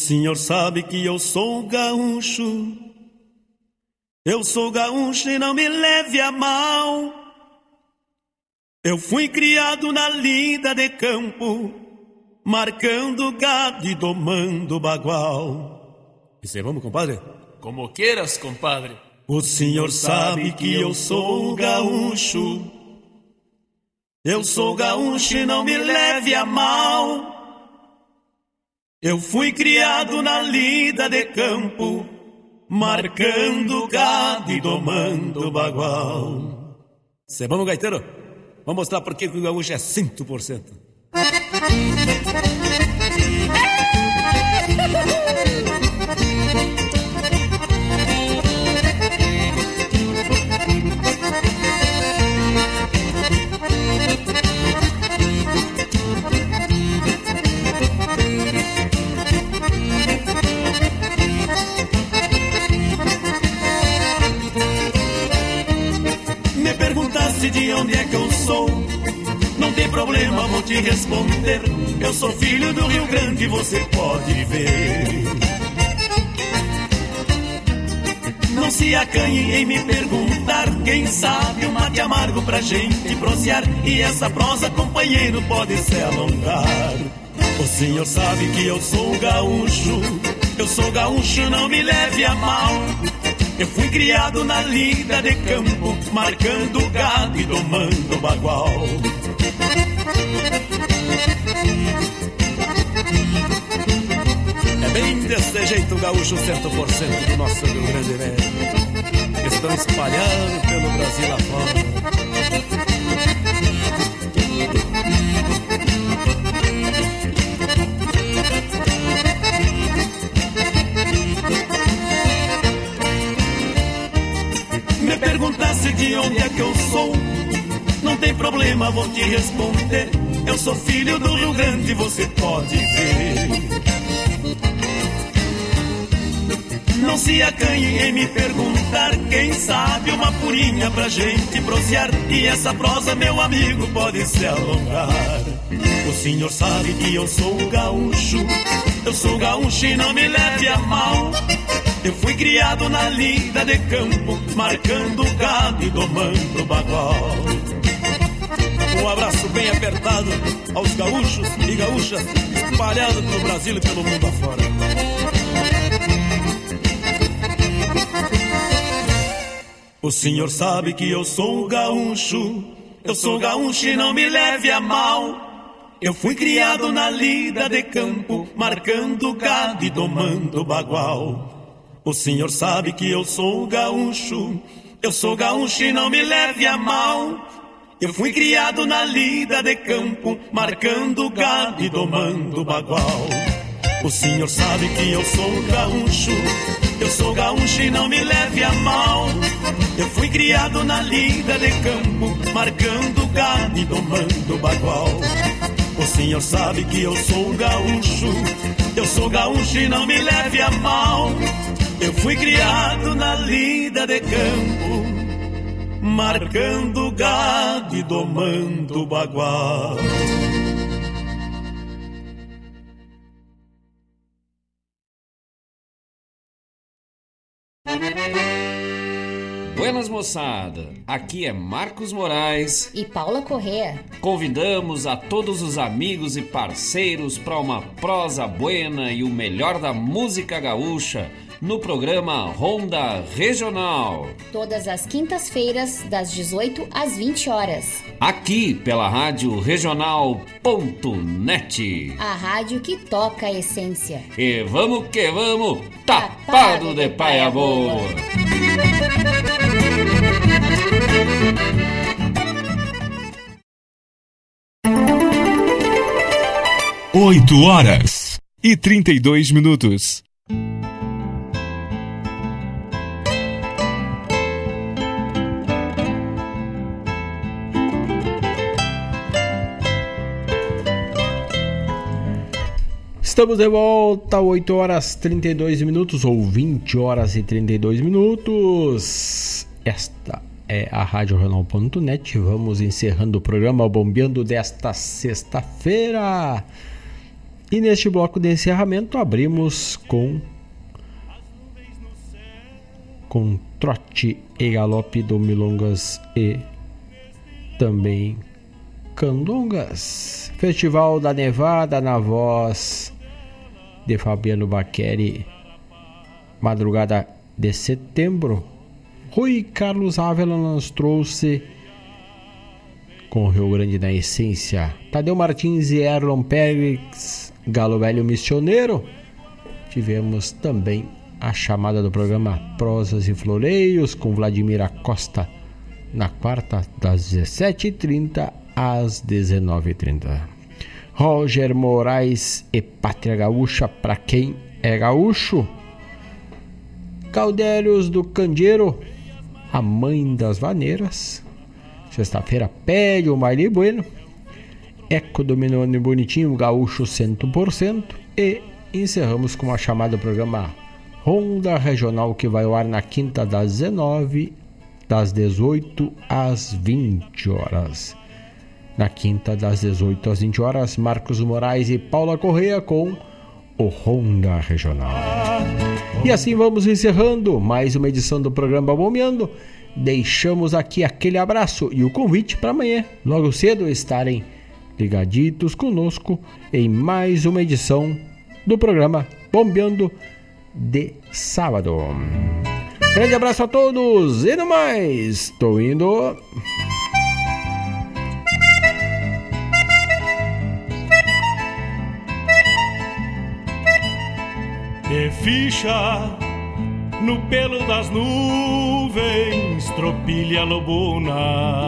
senhor sabe que eu sou gaúcho. Eu sou gaúcho e não me leve a mal. Eu fui criado na lida de campo, marcando gado e domando bagual. E vamos, compadre? Como queiras, compadre. O senhor sabe que eu sou gaúcho. Eu sou gaúcho e não me leve a mal. Eu fui criado na lida de campo, marcando gado e domando bagual. Cê vamos, gaiteiro? Vamos mostrar por que o gaúcho é 100%. De onde é que eu sou. Não tem problema, vou te responder. Eu sou filho do Rio Grande, você pode ver. Não se acanhe em me perguntar. Quem sabe um mate amargo pra gente prosear. E essa prosa, companheiro, pode se alongar. O senhor sabe que eu sou gaúcho. Eu sou gaúcho, não me leve a mal. Eu fui criado na lida de campo, marcando gado e domando bagual. É bem desse jeito gaúcho 100% do nosso Rio Grande Velho. Estão espalhados pelo Brasil afora. De onde é que eu sou, não tem problema, vou te responder. Eu sou filho do Rio Grande, você pode ver. Não se acanhe em me perguntar, quem sabe uma purinha pra gente prosear. E essa prosa, meu amigo, pode se alongar. O senhor sabe que eu sou gaúcho, eu sou gaúcho e não me leve a mal. Eu fui criado na lida de campo, marcando gado e domando bagual. Um abraço bem apertado aos gaúchos e gaúchas espalhados pelo Brasil e pelo mundo afora. O senhor sabe que eu sou gaúcho, eu sou gaúcho e não me leve a mal. Eu fui criado na lida de campo, marcando gado e domando bagual. O senhor sabe que eu sou gaúcho, eu sou gaúcho e não me leve a mal. Eu fui criado na lida de campo, marcando gado e domando bagual. O senhor sabe que eu sou gaúcho, eu sou gaúcho e não me leve a mal. Eu fui criado na lida de campo, marcando gado e domando bagual. O senhor sabe que eu sou gaúcho, eu sou gaúcho e não me leve a mal. Eu fui criado na lida de campo, marcando gado e domando bagual. Buenas moçada, aqui é Marcos Moraes e Paula Correa. Convidamos a todos os amigos e parceiros para uma prosa buena e o melhor da música gaúcha no programa Ronda Regional. Todas as quintas-feiras, das 18 às 20 horas. Aqui pela Rádio Regional.net. A rádio que toca a essência. E vamos que vamos, tapado, tapado de, de paia boa. boa. Oito horas e trinta e dois minutos. Estamos de volta, 8 horas 32 minutos ou 20 horas e 32 minutos. Esta é a Rádio Jornal.net. Vamos encerrando o programa bombeando desta sexta-feira. E neste bloco de encerramento abrimos com com trote e galope do Milongas e também Candongas. Festival da Nevada na voz de Fabiano Baqueri, madrugada de setembro. Rui Carlos Ávila nos trouxe com o Rio Grande na essência. Tadeu Martins e Erlon Pérez, Galo Velho Missioneiro. Tivemos também a chamada do programa Prosas e Floreios com Vladimir Acosta na quarta das 17h30 às 19h30. Roger Moraes e Pátria Gaúcha para quem é gaúcho. Caldérios do Candeiro, a mãe das vaneiras. Sexta-feira pede o Maile Bueno. Eco Dominone Bonitinho, gaúcho 100%. E encerramos com a chamada do programa Ronda Regional que vai ao ar na quinta das 19 das 18 às 20 horas na quinta das 18 às 20 horas, Marcos Moraes e Paula Correia com o Ronda Regional. E assim vamos encerrando mais uma edição do programa Bombeando. Deixamos aqui aquele abraço e o convite para amanhã, logo cedo, estarem ligaditos conosco em mais uma edição do programa Bombeando de sábado. Grande abraço a todos e no mais, estou indo. De ficha no pelo das nuvens, tropilha lobuna.